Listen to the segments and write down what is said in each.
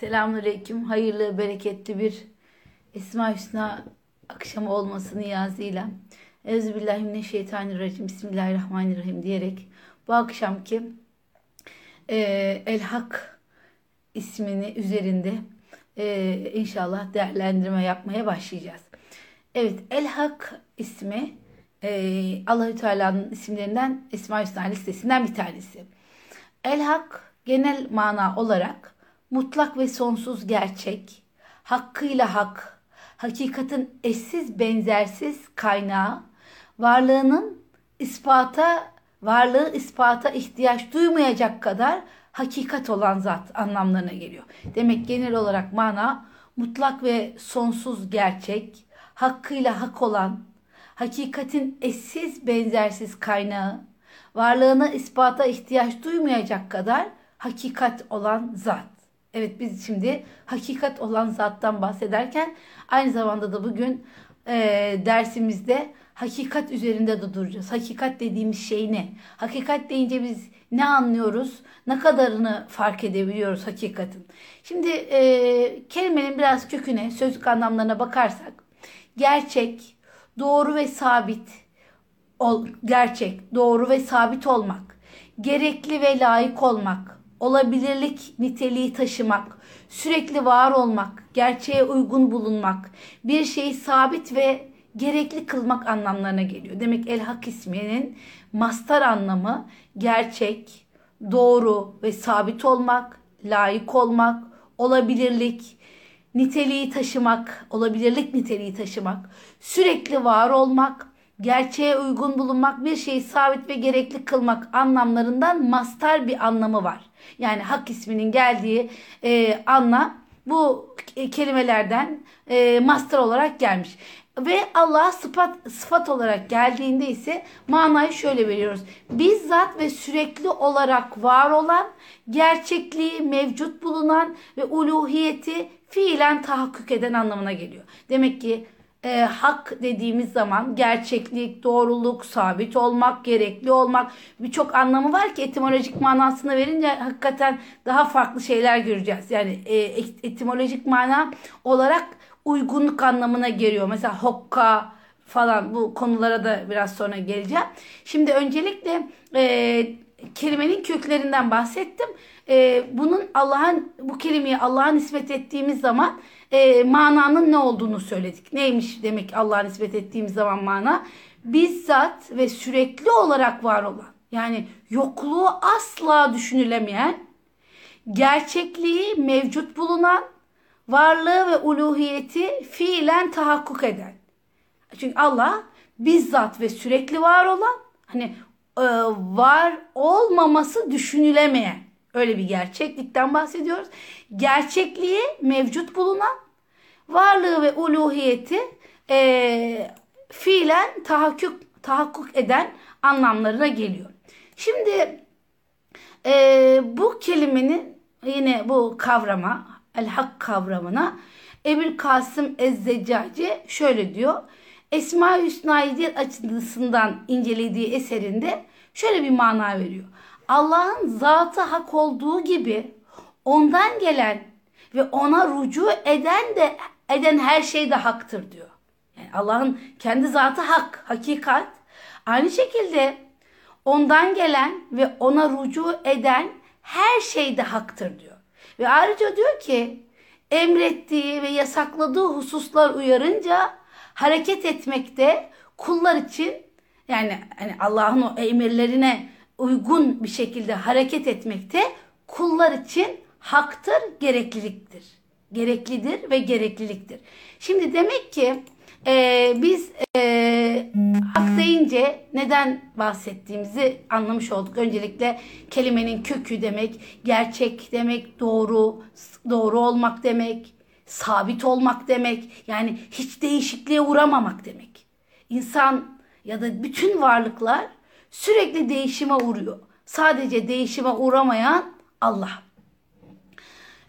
Selamünaleyküm. Hayırlı, bereketli bir Esma Hüsna akşamı olması niyazıyla. Euzubillahimineşşeytanirracim. Bismillahirrahmanirrahim diyerek bu akşamki e, El Hak ismini üzerinde e, inşallah değerlendirme yapmaya başlayacağız. Evet El Hak ismi e, Allahü Teala'nın isimlerinden Esma Hüsna listesinden bir tanesi. El Hak genel mana olarak mutlak ve sonsuz gerçek, hakkıyla hak, hakikatin eşsiz benzersiz kaynağı, varlığının ispata, varlığı ispata ihtiyaç duymayacak kadar hakikat olan zat anlamlarına geliyor. Demek genel olarak mana mutlak ve sonsuz gerçek, hakkıyla hak olan, hakikatin eşsiz benzersiz kaynağı, varlığına ispata ihtiyaç duymayacak kadar hakikat olan zat. Evet biz şimdi hakikat olan zattan bahsederken aynı zamanda da bugün e, dersimizde hakikat üzerinde de duracağız. Hakikat dediğimiz şey ne? Hakikat deyince biz ne anlıyoruz? Ne kadarını fark edebiliyoruz hakikatin? Şimdi e, kelimenin biraz köküne, sözlük anlamlarına bakarsak gerçek, doğru ve sabit, ol, gerçek, doğru ve sabit olmak, gerekli ve layık olmak, olabilirlik niteliği taşımak, sürekli var olmak, gerçeğe uygun bulunmak, bir şeyi sabit ve gerekli kılmak anlamlarına geliyor. Demek el hak isminin mastar anlamı gerçek, doğru ve sabit olmak, layık olmak, olabilirlik, niteliği taşımak, olabilirlik niteliği taşımak, sürekli var olmak, gerçeğe uygun bulunmak, bir şeyi sabit ve gerekli kılmak anlamlarından mastar bir anlamı var. Yani hak isminin geldiği e, anlam bu kelimelerden e, mastar olarak gelmiş. Ve Allah'a sıfat, sıfat olarak geldiğinde ise manayı şöyle veriyoruz. Bizzat ve sürekli olarak var olan, gerçekliği mevcut bulunan ve uluhiyeti fiilen tahakkük eden anlamına geliyor. Demek ki e, hak dediğimiz zaman gerçeklik, doğruluk, sabit olmak, gerekli olmak birçok anlamı var ki etimolojik manasını verince hakikaten daha farklı şeyler göreceğiz. Yani e, etimolojik mana olarak uygunluk anlamına geliyor. Mesela hokka falan bu konulara da biraz sonra geleceğim. Şimdi öncelikle e, kelimenin köklerinden bahsettim. E, bunun Allah'ın bu kelimeyi Allah'a nispet ettiğimiz zaman e, mananın ne olduğunu söyledik. Neymiş demek Allah'a nispet ettiğimiz zaman mana? Bizzat ve sürekli olarak var olan yani yokluğu asla düşünülemeyen, gerçekliği mevcut bulunan, varlığı ve uluhiyeti fiilen tahakkuk eden. Çünkü Allah bizzat ve sürekli var olan, hani e, var olmaması düşünülemeyen öyle bir gerçeklikten bahsediyoruz. Gerçekliği mevcut bulunan, varlığı ve uluhiyeti e, fiilen tahakkuk, tahakkuk eden anlamlarına geliyor. Şimdi e, bu kelimenin yine bu kavrama, el hak kavramına Ebil Kasım Ezzeccaci şöyle diyor. Esma-i Hüsna'yı açısından incelediği eserinde şöyle bir mana veriyor. Allah'ın zatı hak olduğu gibi ondan gelen ve ona rucu eden de eden her şey de haktır diyor. Yani Allah'ın kendi zatı hak, hakikat. Aynı şekilde ondan gelen ve ona rucu eden her şey de haktır diyor. Ve ayrıca diyor ki emrettiği ve yasakladığı hususlar uyarınca hareket etmekte kullar için yani hani Allah'ın o emirlerine uygun bir şekilde hareket etmekte kullar için haktır, gerekliliktir. Gereklidir ve gerekliliktir. Şimdi demek ki e, biz e, hak deyince neden bahsettiğimizi anlamış olduk. Öncelikle kelimenin kökü demek, gerçek demek, doğru, doğru olmak demek, sabit olmak demek. Yani hiç değişikliğe uğramamak demek. İnsan ya da bütün varlıklar sürekli değişime uğruyor. Sadece değişime uğramayan Allah.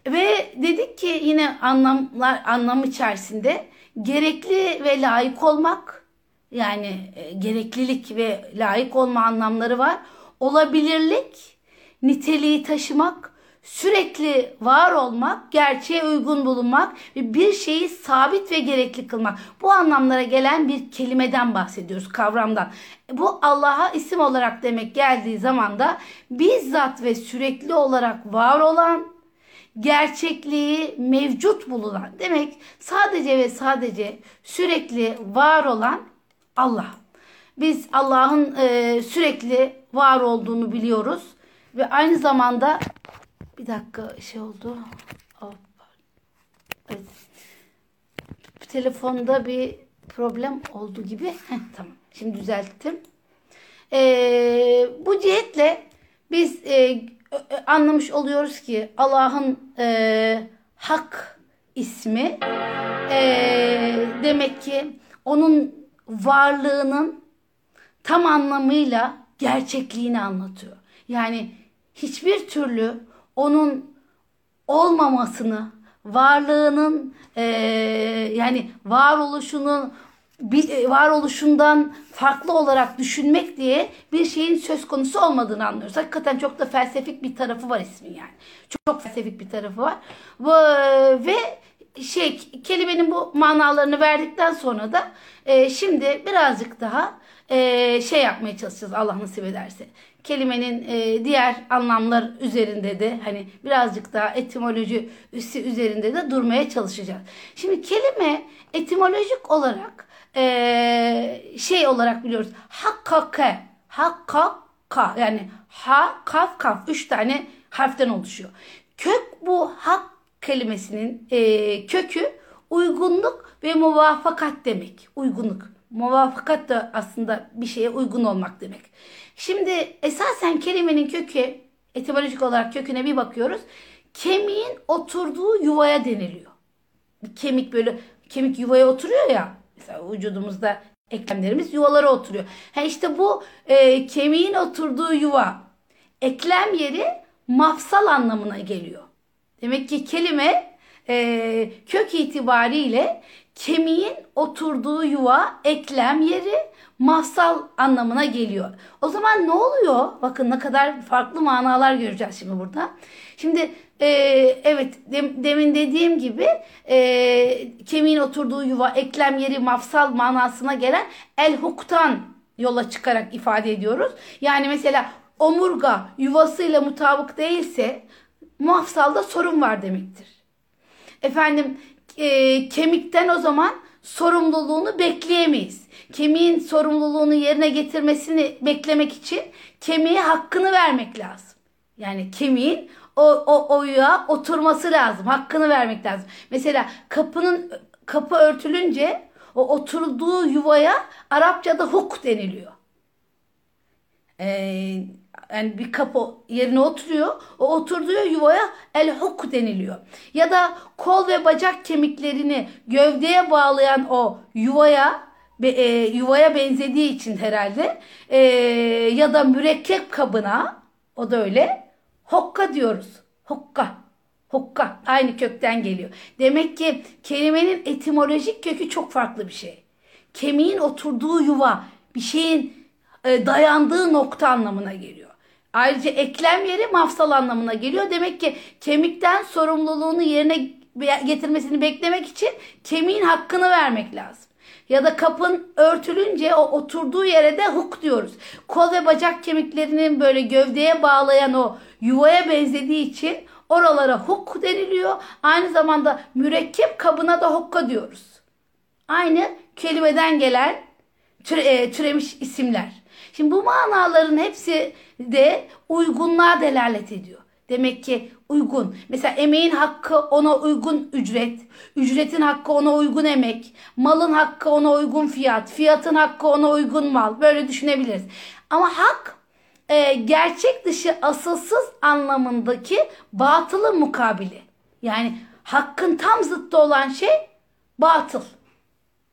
Ve dedik ki yine anlamlar anlam içerisinde gerekli ve layık olmak yani e, gereklilik ve layık olma anlamları var. Olabilirlik, niteliği taşımak, sürekli var olmak, gerçeğe uygun bulunmak ve bir şeyi sabit ve gerekli kılmak. Bu anlamlara gelen bir kelimeden bahsediyoruz, kavramdan. Bu Allah'a isim olarak demek geldiği zaman da bizzat ve sürekli olarak var olan, gerçekliği mevcut bulunan demek sadece ve sadece sürekli var olan Allah. Biz Allah'ın e, sürekli var olduğunu biliyoruz ve aynı zamanda bir dakika şey oldu. Evet. Telefonda bir problem oldu gibi. Heh, tamam. Şimdi düzelttim. Ee, bu cihetle biz e, anlamış oluyoruz ki Allah'ın e, hak ismi e, demek ki onun varlığının tam anlamıyla gerçekliğini anlatıyor. Yani hiçbir türlü onun olmamasını, varlığının e, yani varoluşunun bir varoluşundan farklı olarak düşünmek diye bir şeyin söz konusu olmadığını anlıyoruz. Hakikaten çok da felsefik bir tarafı var ismin yani. Çok, çok felsefik bir tarafı var. Ve şey kelimenin bu manalarını verdikten sonra da e, şimdi birazcık daha e, şey yapmaya çalışacağız Allah nasip ederse. Kelimenin e, diğer anlamlar üzerinde de hani birazcık daha etimoloji üssü üzerinde de durmaya çalışacağız. Şimdi kelime etimolojik olarak e, şey olarak biliyoruz. Hakkake, hakkaka yani ha, kaf, kaf üç tane harften oluşuyor. Kök bu hak kelimesinin e, kökü uygunluk ve muvafakat demek. Uygunluk. Muvafakat da aslında bir şeye uygun olmak demek. Şimdi esasen kelimenin kökü etimolojik olarak köküne bir bakıyoruz. Kemiğin oturduğu yuvaya deniliyor. Kemik böyle kemik yuvaya oturuyor ya. Mesela vücudumuzda eklemlerimiz yuvalara oturuyor. Ha işte bu e, kemiğin oturduğu yuva eklem yeri mafsal anlamına geliyor. Demek ki kelime e, kök itibariyle kemiğin oturduğu yuva, eklem yeri, mafsal anlamına geliyor. O zaman ne oluyor? Bakın ne kadar farklı manalar göreceğiz şimdi burada. Şimdi e, evet dem, demin dediğim gibi e, kemiğin oturduğu yuva, eklem yeri, mafsal manasına gelen el huktan yola çıkarak ifade ediyoruz. Yani mesela omurga yuvasıyla mutabık değilse mafsalda sorun var demektir. Efendim e, kemikten o zaman sorumluluğunu bekleyemeyiz. Kemiğin sorumluluğunu yerine getirmesini beklemek için kemiğe hakkını vermek lazım. Yani kemiğin o, o oyuğa oturması lazım. Hakkını vermek lazım. Mesela kapının kapı örtülünce o oturduğu yuvaya Arapçada huk deniliyor. Ee, yani bir kapı yerine oturuyor. O oturduğu yuvaya el huk deniliyor. Ya da kol ve bacak kemiklerini gövdeye bağlayan o yuvaya e, yuvaya benzediği için herhalde e, ya da mürekkep kabına o da öyle hokka diyoruz. Hokka. Hokka aynı kökten geliyor. Demek ki kelimenin etimolojik kökü çok farklı bir şey. Kemiğin oturduğu yuva bir şeyin e, dayandığı nokta anlamına geliyor. Ayrıca eklem yeri mafsal anlamına geliyor. Demek ki kemikten sorumluluğunu yerine getirmesini beklemek için kemiğin hakkını vermek lazım. Ya da kapın örtülünce o oturduğu yere de huk diyoruz. Kol ve bacak kemiklerinin böyle gövdeye bağlayan o yuvaya benzediği için oralara huk deniliyor. Aynı zamanda mürekkep kabına da hukka diyoruz. Aynı kelimeden gelen türe, türemiş isimler. Şimdi bu manaların hepsi de uygunluğa delalet ediyor. Demek ki uygun. Mesela emeğin hakkı ona uygun ücret, ücretin hakkı ona uygun emek, malın hakkı ona uygun fiyat, fiyatın hakkı ona uygun mal. Böyle düşünebiliriz. Ama hak e, gerçek dışı asılsız anlamındaki batılı mukabili. Yani hakkın tam zıttı olan şey batıl.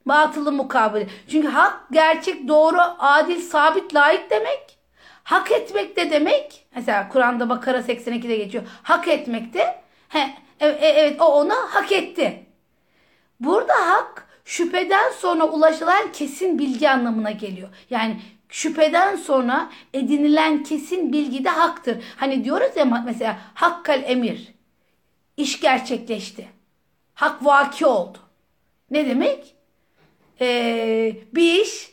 Batılı mukabili. Çünkü hak gerçek, doğru, adil, sabit, layık demek. Hak etmek de demek. Mesela Kur'an'da Bakara 82'de geçiyor. Hak etmek de he, e, e, evet o onu hak etti. Burada hak şüpheden sonra ulaşılan kesin bilgi anlamına geliyor. Yani şüpheden sonra edinilen kesin bilgi de haktır. Hani diyoruz ya mesela hakkal emir. İş gerçekleşti. Hak vaki oldu. Ne demek? Ee, bir iş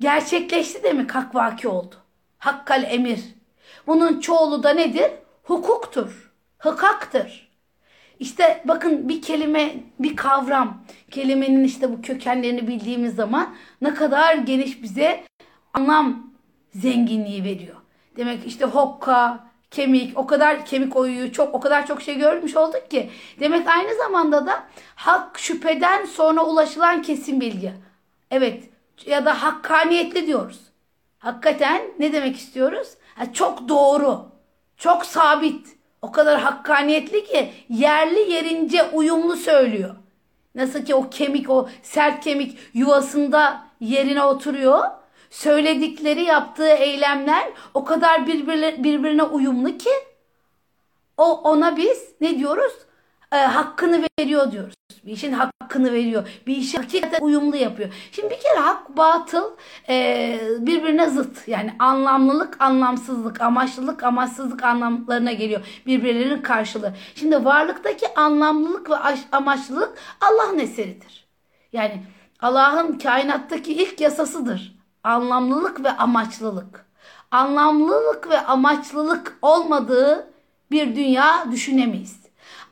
gerçekleşti demek hak vaki oldu. Hakkal emir. Bunun çoğulu da nedir? Hukuktur. Hıkaktır. İşte bakın bir kelime, bir kavram, kelimenin işte bu kökenlerini bildiğimiz zaman ne kadar geniş bize anlam zenginliği veriyor. Demek işte hokka, kemik, o kadar kemik oyuyu çok o kadar çok şey görmüş olduk ki. Demek aynı zamanda da hak şüpheden sonra ulaşılan kesin bilgi. Evet ya da hakkaniyetli diyoruz. Hakikaten ne demek istiyoruz? Ha, çok doğru, çok sabit, o kadar hakkaniyetli ki yerli yerince uyumlu söylüyor. Nasıl ki o kemik, o sert kemik yuvasında yerine oturuyor. Söyledikleri, yaptığı eylemler o kadar birbirine, birbirine uyumlu ki o ona biz ne diyoruz? E, hakkını veriyor diyoruz. Bir işin hakkını veriyor. Bir işi hakikaten uyumlu yapıyor. Şimdi bir kere hak, batıl e, birbirine zıt. Yani anlamlılık, anlamsızlık, amaçlılık, amaçsızlık anlamlarına geliyor. Birbirlerinin karşılığı. Şimdi varlıktaki anlamlılık ve amaçlılık Allah'ın eseridir. Yani Allah'ın kainattaki ilk yasasıdır. Anlamlılık ve amaçlılık. Anlamlılık ve amaçlılık olmadığı bir dünya düşünemeyiz.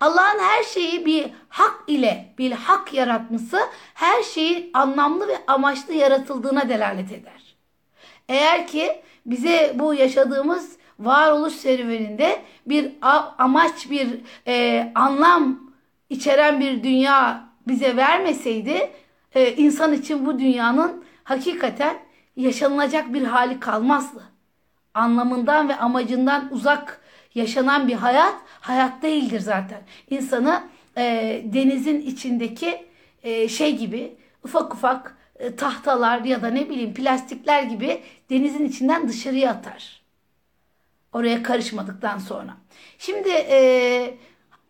Allah'ın her şeyi bir hak ile bir hak yaratması her şeyin anlamlı ve amaçlı yaratıldığına delalet eder. Eğer ki bize bu yaşadığımız varoluş serüveninde bir amaç, bir e, anlam içeren bir dünya bize vermeseydi e, insan için bu dünyanın hakikaten yaşanılacak bir hali kalmazdı. Anlamından ve amacından uzak yaşanan bir hayat hayat değildir zaten. İnsanı e, denizin içindeki e, şey gibi ufak ufak e, tahtalar ya da ne bileyim plastikler gibi denizin içinden dışarıya atar. Oraya karışmadıktan sonra. Şimdi e,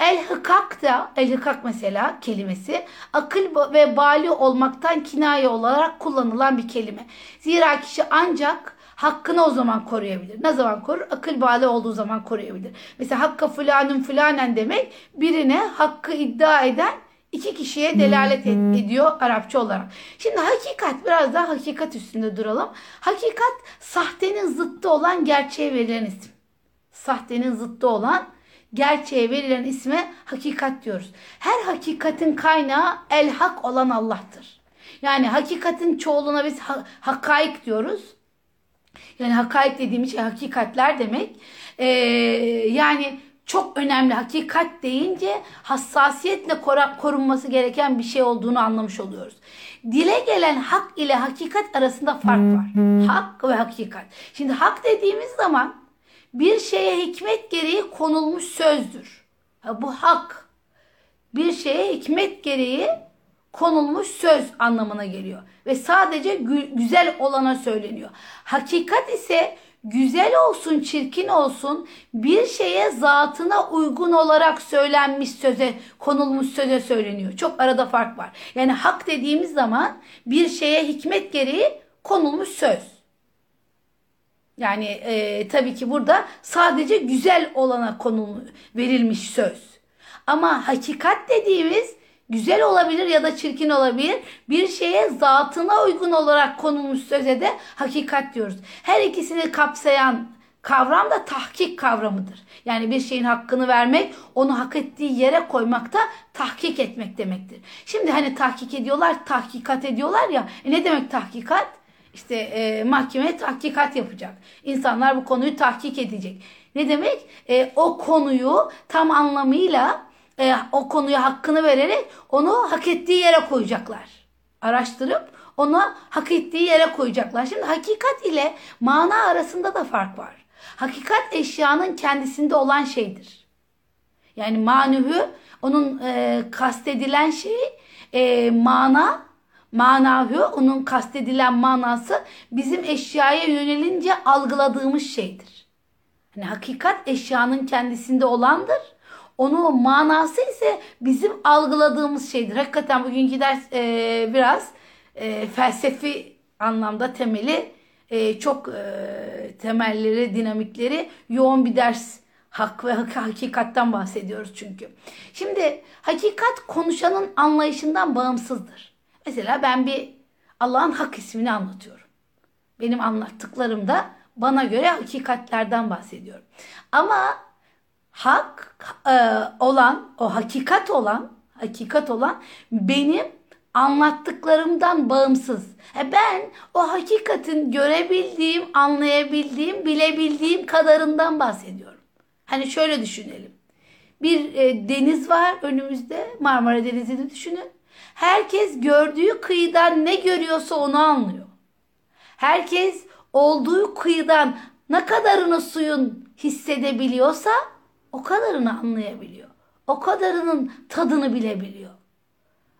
el hıkak da el hıkak mesela kelimesi akıl ve bali olmaktan kinaye olarak kullanılan bir kelime. Zira kişi ancak hakkını o zaman koruyabilir. Ne zaman korur? Akıl bağlı olduğu zaman koruyabilir. Mesela hakka fulanın fulanen demek birine hakkı iddia eden iki kişiye delalet ediyor Arapça olarak. Şimdi hakikat biraz daha hakikat üstünde duralım. Hakikat sahtenin zıttı olan gerçeğe verilen isim. Sahtenin zıttı olan gerçeğe verilen isme hakikat diyoruz. Her hakikatin kaynağı el hak olan Allah'tır. Yani hakikatin çoğuluna biz ha- hakaik diyoruz. Yani hakaik dediğimiz şey hakikatler demek. Ee, yani çok önemli. Hakikat deyince hassasiyetle korunması gereken bir şey olduğunu anlamış oluyoruz. Dile gelen hak ile hakikat arasında fark var. Hak ve hakikat. Şimdi hak dediğimiz zaman bir şeye hikmet gereği konulmuş sözdür. Ha, bu hak. Bir şeye hikmet gereği konulmuş söz anlamına geliyor. Ve sadece gü- güzel olana söyleniyor. Hakikat ise güzel olsun, çirkin olsun bir şeye zatına uygun olarak söylenmiş söze, konulmuş söze söyleniyor. Çok arada fark var. Yani hak dediğimiz zaman bir şeye hikmet gereği konulmuş söz. Yani e, tabii ki burada sadece güzel olana konulmuş, verilmiş söz. Ama hakikat dediğimiz güzel olabilir ya da çirkin olabilir. Bir şeye zatına uygun olarak konulmuş söze de hakikat diyoruz. Her ikisini kapsayan kavram da tahkik kavramıdır. Yani bir şeyin hakkını vermek, onu hak ettiği yere koymak da tahkik etmek demektir. Şimdi hani tahkik ediyorlar, tahkikat ediyorlar ya. E ne demek tahkikat? İşte e, mahkeme tahkikat yapacak. İnsanlar bu konuyu tahkik edecek. Ne demek? E, o konuyu tam anlamıyla e, o konuya hakkını vererek onu hak ettiği yere koyacaklar. Araştırıp onu hak ettiği yere koyacaklar. Şimdi hakikat ile mana arasında da fark var. Hakikat eşyanın kendisinde olan şeydir. Yani manuhu onun e, kastedilen şey e, mana manahü onun kastedilen manası bizim eşyaya yönelince algıladığımız şeydir. Yani hakikat eşyanın kendisinde olandır. Onun manası ise bizim algıladığımız şeydir. Hakikaten bugünkü ders e, biraz e, felsefi anlamda temeli e, çok e, temelleri, dinamikleri yoğun bir ders. Hak ve hakikatten bahsediyoruz çünkü. Şimdi hakikat konuşanın anlayışından bağımsızdır. Mesela ben bir Allah'ın hak ismini anlatıyorum. Benim anlattıklarımda bana göre hakikatlerden bahsediyorum. Ama hak e, olan, o hakikat olan, hakikat olan benim anlattıklarımdan bağımsız. E ben o hakikatin görebildiğim, anlayabildiğim, bilebildiğim kadarından bahsediyorum. Hani şöyle düşünelim. Bir e, deniz var önümüzde. Marmara Denizi'ni düşünün. Herkes gördüğü kıyıdan ne görüyorsa onu anlıyor. Herkes olduğu kıyıdan ne kadarını suyun hissedebiliyorsa o kadarını anlayabiliyor. O kadarının tadını bilebiliyor.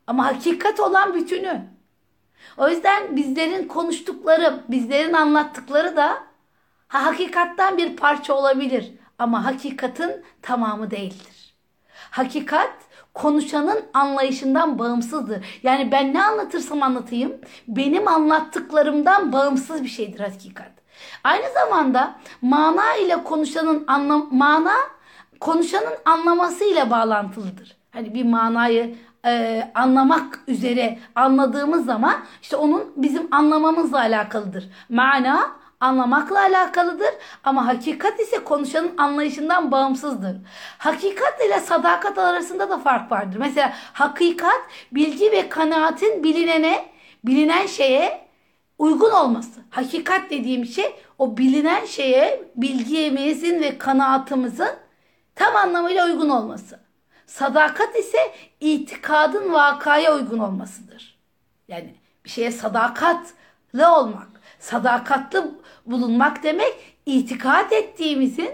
Ama hakikat olan bütünü. O yüzden bizlerin konuştukları, bizlerin anlattıkları da ha, hakikattan bir parça olabilir ama hakikatin tamamı değildir. Hakikat konuşanın anlayışından bağımsızdır. Yani ben ne anlatırsam anlatayım benim anlattıklarımdan bağımsız bir şeydir hakikat. Aynı zamanda mana ile konuşanın anlam mana konuşanın anlamasıyla bağlantılıdır. Hani bir manayı e, anlamak üzere anladığımız zaman işte onun bizim anlamamızla alakalıdır. Mana anlamakla alakalıdır ama hakikat ise konuşanın anlayışından bağımsızdır. Hakikat ile sadakat arasında da fark vardır. Mesela hakikat bilgi ve kanaatin bilinene, bilinen şeye uygun olması. Hakikat dediğim şey o bilinen şeye bilgimizin ve kanaatimizin tam anlamıyla uygun olması. Sadakat ise itikadın vakaya uygun olmasıdır. Yani bir şeye sadakatli olmak, sadakatli bulunmak demek itikat ettiğimizin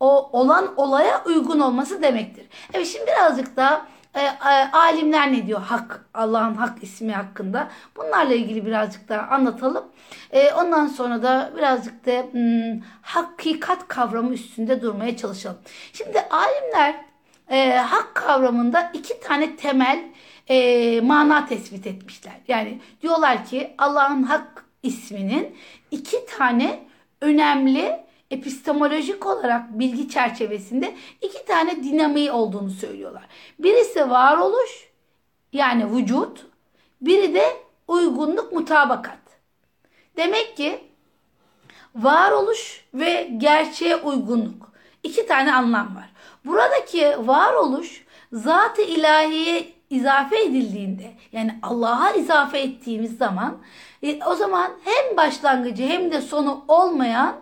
o olan olaya uygun olması demektir. Evet şimdi birazcık da e, e, alimler ne diyor hak Allah'ın hak ismi hakkında bunlarla ilgili birazcık daha anlatalım. E, ondan sonra da birazcık da hmm, hakikat kavramı üstünde durmaya çalışalım. Şimdi alimler e, hak kavramında iki tane temel e, mana tespit etmişler. Yani diyorlar ki Allah'ın hak isminin iki tane önemli epistemolojik olarak bilgi çerçevesinde iki tane dinamiği olduğunu söylüyorlar. Birisi varoluş yani vücut, biri de uygunluk mutabakat. Demek ki varoluş ve gerçeğe uygunluk iki tane anlam var. Buradaki varoluş zat-ı ilahiye izafe edildiğinde yani Allah'a izafe ettiğimiz zaman e, o zaman hem başlangıcı hem de sonu olmayan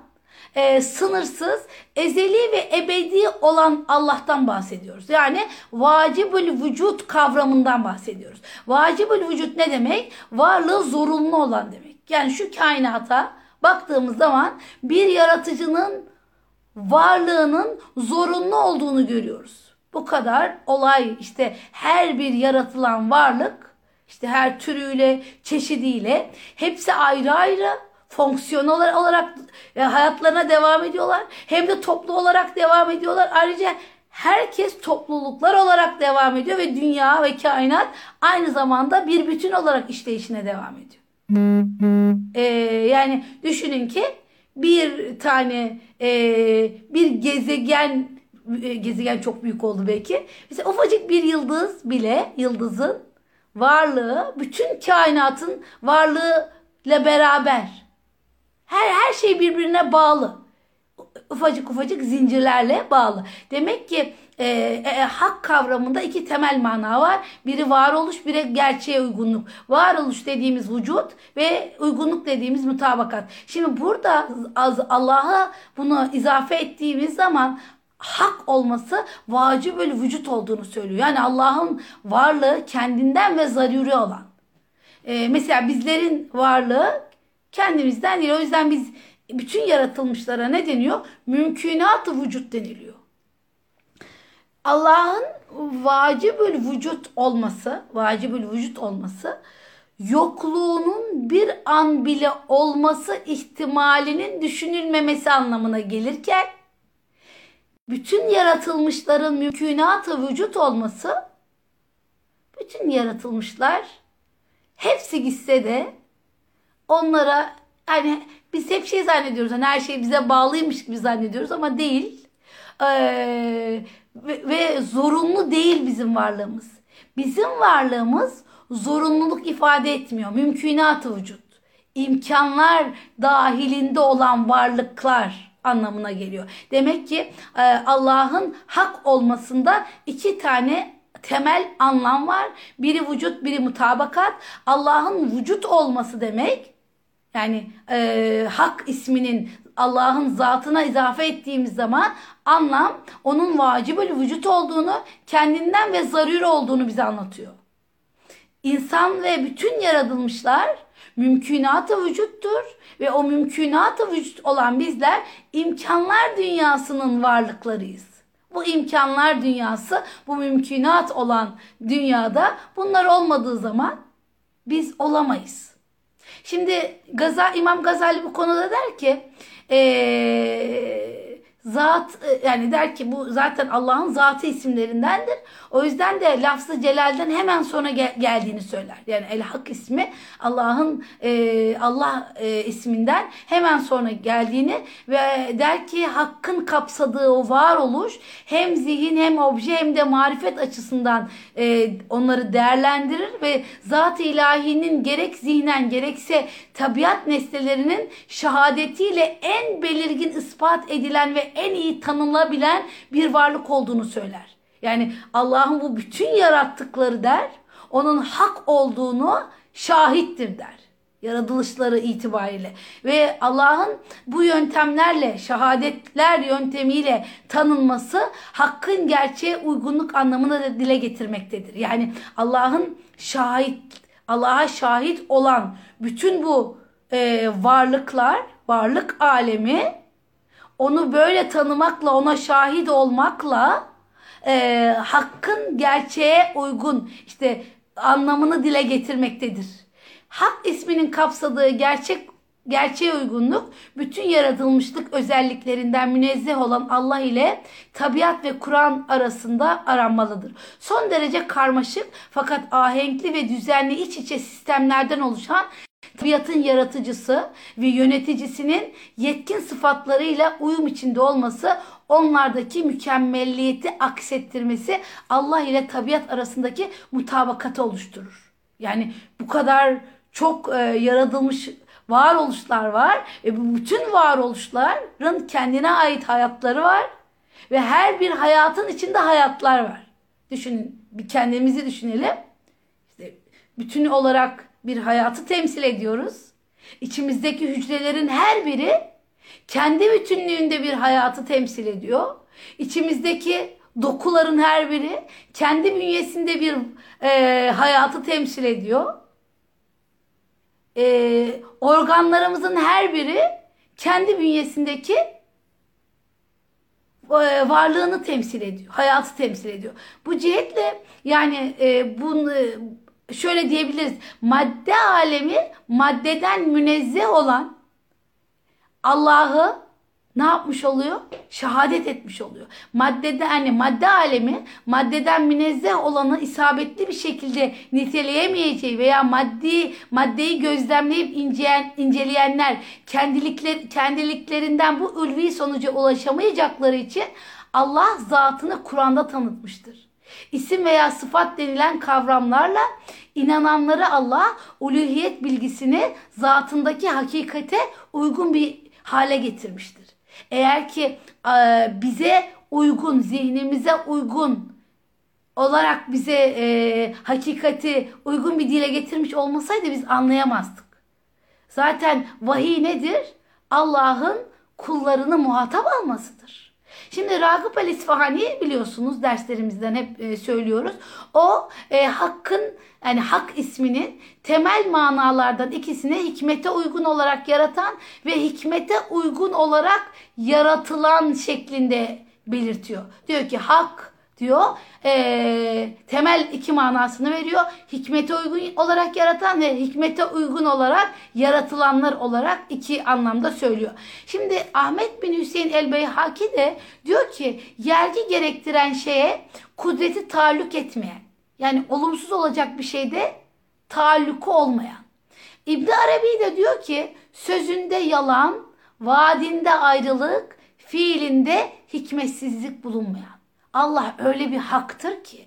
e, sınırsız, ezeli ve ebedi olan Allah'tan bahsediyoruz. Yani vacibül vücut kavramından bahsediyoruz. Vacibül vücut ne demek? Varlığı zorunlu olan demek. Yani şu kainata baktığımız zaman bir yaratıcının varlığının zorunlu olduğunu görüyoruz. Bu kadar olay işte her bir yaratılan varlık işte her türüyle, çeşidiyle hepsi ayrı ayrı fonksiyonel olarak e, hayatlarına devam ediyorlar. Hem de toplu olarak devam ediyorlar. Ayrıca herkes topluluklar olarak devam ediyor ve dünya ve kainat aynı zamanda bir bütün olarak işleyişine devam ediyor. Ee, yani düşünün ki bir tane e, bir gezegen e, gezegen çok büyük oldu belki. Mesela ufacık bir yıldız bile yıldızın varlığı bütün kainatın varlığıyla beraber her her şey birbirine bağlı. Ufacık ufacık zincirlerle bağlı. Demek ki e, e, hak kavramında iki temel mana var. Biri varoluş, biri gerçeğe uygunluk. Varoluş dediğimiz vücut ve uygunluk dediğimiz mutabakat. Şimdi burada Allah'a bunu izafe ettiğimiz zaman hak olması vacibül vücut olduğunu söylüyor. Yani Allah'ın varlığı kendinden ve zaruri olan. Ee, mesela bizlerin varlığı kendimizden değil. O yüzden biz bütün yaratılmışlara ne deniyor? Mümkünat-ı vücut deniliyor. Allah'ın vacibül vücut olması, vacibül vücut olması yokluğunun bir an bile olması ihtimalinin düşünülmemesi anlamına gelirken bütün yaratılmışların mümkünatı vücut olması bütün yaratılmışlar hepsi gitse de onlara yani biz hep şey zannediyoruz. Hani her şey bize bağlıymış gibi zannediyoruz ama değil. Ee, ve, ve zorunlu değil bizim varlığımız. Bizim varlığımız zorunluluk ifade etmiyor. Mümkünat vücut. İmkanlar dahilinde olan varlıklar anlamına geliyor. Demek ki e, Allah'ın hak olmasında iki tane temel anlam var. Biri vücut, biri mutabakat. Allah'ın vücut olması demek yani e, hak isminin Allah'ın zatına izafe ettiğimiz zaman anlam onun vacibül vücut olduğunu, kendinden ve zaruri olduğunu bize anlatıyor. İnsan ve bütün yaratılmışlar mümkünatı vücuttur ve o mümkünatı vücut olan bizler imkanlar dünyasının varlıklarıyız. Bu imkanlar dünyası, bu mümkünat olan dünyada bunlar olmadığı zaman biz olamayız. Şimdi Gaza, İmam Gazali bu konuda der ki ee, zat e, yani der ki bu zaten Allah'ın zatı isimlerindendir. O yüzden de lafzı celalden hemen sonra gel, geldiğini söyler. Yani el hak ismi Allah'ın e, Allah e, isminden hemen sonra geldiğini ve der ki hakkın kapsadığı o varoluş hem zihin hem obje hem de marifet açısından e, onları değerlendirir ve zat-ı ilahinin gerek zihnen gerekse tabiat nesnelerinin şehadetiyle en belirgin ispat edilen ve en iyi tanınabilen bir varlık olduğunu söyler. Yani Allah'ın bu bütün yarattıkları der, onun hak olduğunu şahittir der. Yaratılışları itibariyle. Ve Allah'ın bu yöntemlerle, şehadetler yöntemiyle tanınması hakkın gerçeğe uygunluk anlamına da dile getirmektedir. Yani Allah'ın şahit, Allah'a şahit olan bütün bu e, varlıklar, varlık alemi onu böyle tanımakla, ona şahit olmakla e, hakkın gerçeğe uygun işte anlamını dile getirmektedir. Hak isminin kapsadığı gerçek gerçeğe uygunluk bütün yaratılmışlık özelliklerinden münezzeh olan Allah ile tabiat ve Kur'an arasında aranmalıdır. Son derece karmaşık fakat ahenkli ve düzenli iç içe sistemlerden oluşan tabiatın yaratıcısı ve yöneticisinin yetkin sıfatlarıyla uyum içinde olması onlardaki mükemmelliyeti aksettirmesi Allah ile tabiat arasındaki mutabakatı oluşturur. Yani bu kadar çok e, yaratılmış varoluşlar var ve bu bütün varoluşların kendine ait hayatları var ve her bir hayatın içinde hayatlar var. Düşünün bir kendimizi düşünelim. İşte bütün olarak bir hayatı temsil ediyoruz. İçimizdeki hücrelerin her biri kendi bütünlüğünde bir hayatı temsil ediyor. İçimizdeki dokuların her biri kendi bünyesinde bir e, hayatı temsil ediyor. E, organlarımızın her biri kendi bünyesindeki e, varlığını temsil ediyor, hayatı temsil ediyor. Bu cihetle yani e, bunu şöyle diyebiliriz. Madde alemi maddeden münezzeh olan Allah'ı ne yapmış oluyor? Şehadet etmiş oluyor. Maddede hani madde alemi maddeden münezzeh olanı isabetli bir şekilde niteleyemeyeceği veya maddi maddeyi gözlemleyip inceleyen, inceleyenler kendilikler, kendiliklerinden bu ulvi sonuca ulaşamayacakları için Allah zatını Kur'an'da tanıtmıştır. İsim veya sıfat denilen kavramlarla inananları Allah uluhiyet bilgisini zatındaki hakikate uygun bir hale getirmiştir. Eğer ki e, bize uygun, zihnimize uygun olarak bize e, hakikati uygun bir dile getirmiş olmasaydı biz anlayamazdık. Zaten vahiy nedir? Allah'ın kullarını muhatap almasıdır. Şimdi Ragıp el İsfahani biliyorsunuz derslerimizden hep e, söylüyoruz. O e, hakkın yani hak isminin temel manalardan ikisini hikmete uygun olarak yaratan ve hikmete uygun olarak yaratılan şeklinde belirtiyor. Diyor ki hak diyor e, temel iki manasını veriyor. Hikmete uygun olarak yaratan ve hikmete uygun olarak yaratılanlar olarak iki anlamda söylüyor. Şimdi Ahmet bin Hüseyin el-Beyhaki de diyor ki yergi gerektiren şeye kudreti taalluk etmeyen yani olumsuz olacak bir şeyde taalluku olmayan İbn Arabi de diyor ki sözünde yalan, vaadinde ayrılık, fiilinde hikmetsizlik bulunmayan. Allah öyle bir haktır ki.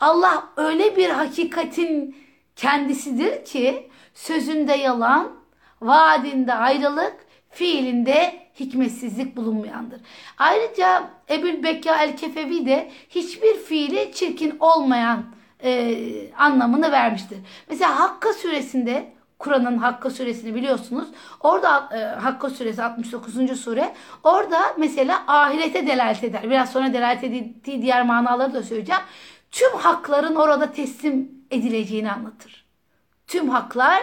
Allah öyle bir hakikatin kendisidir ki sözünde yalan, vaadinde ayrılık, fiilinde hikmetsizlik bulunmayandır. Ayrıca Ebul Bekka el-Kefevi de hiçbir fiili çirkin olmayan e, anlamını vermiştir. Mesela Hakka suresinde Kur'an'ın Hakka suresini biliyorsunuz. Orada e, Hakka suresi 69. sure. Orada mesela ahirete delalet eder. Biraz sonra delalet ettiği diğer manaları da söyleyeceğim. Tüm hakların orada teslim edileceğini anlatır. Tüm haklar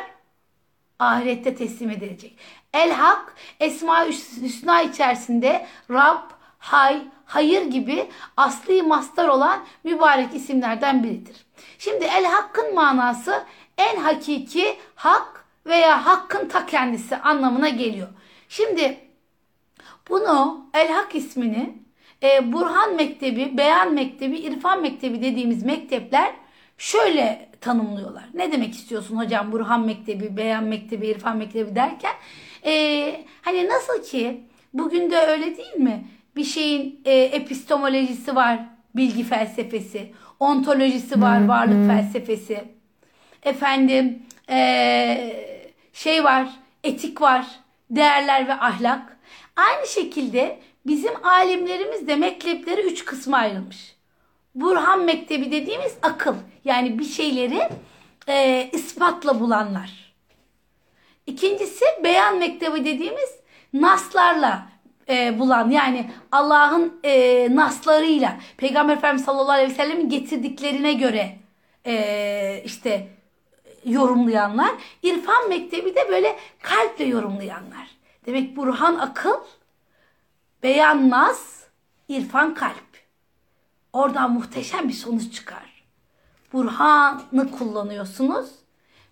ahirette teslim edilecek. El Hak Esma-i Hüsna içerisinde Rab, Hay, Hayır gibi asli mastar olan mübarek isimlerden biridir. Şimdi El Hakk'ın manası en hakiki hak veya hakkın ta kendisi anlamına geliyor. Şimdi bunu El Hak ismini e, Burhan Mektebi, Beyan Mektebi, İrfan Mektebi dediğimiz mektepler şöyle tanımlıyorlar. Ne demek istiyorsun hocam Burhan Mektebi, Beyan Mektebi, İrfan Mektebi derken? E, hani nasıl ki bugün de öyle değil mi? Bir şeyin e, epistemolojisi var, bilgi felsefesi. Ontolojisi var, varlık felsefesi. Efendim e, şey var, etik var, değerler ve ahlak. Aynı şekilde bizim alimlerimiz de mektepleri üç kısma ayrılmış. Burhan Mektebi dediğimiz akıl. Yani bir şeyleri e, ispatla bulanlar. İkincisi beyan mektebi dediğimiz naslarla e, bulan yani Allah'ın e, naslarıyla Peygamber Efendimiz sallallahu aleyhi ve sellem'in getirdiklerine göre e, işte yorumlayanlar. İrfan mektebi de böyle kalple yorumlayanlar. Demek Burhan akıl, beyan nas, irfan kalp. Oradan muhteşem bir sonuç çıkar. Burhan'ı kullanıyorsunuz.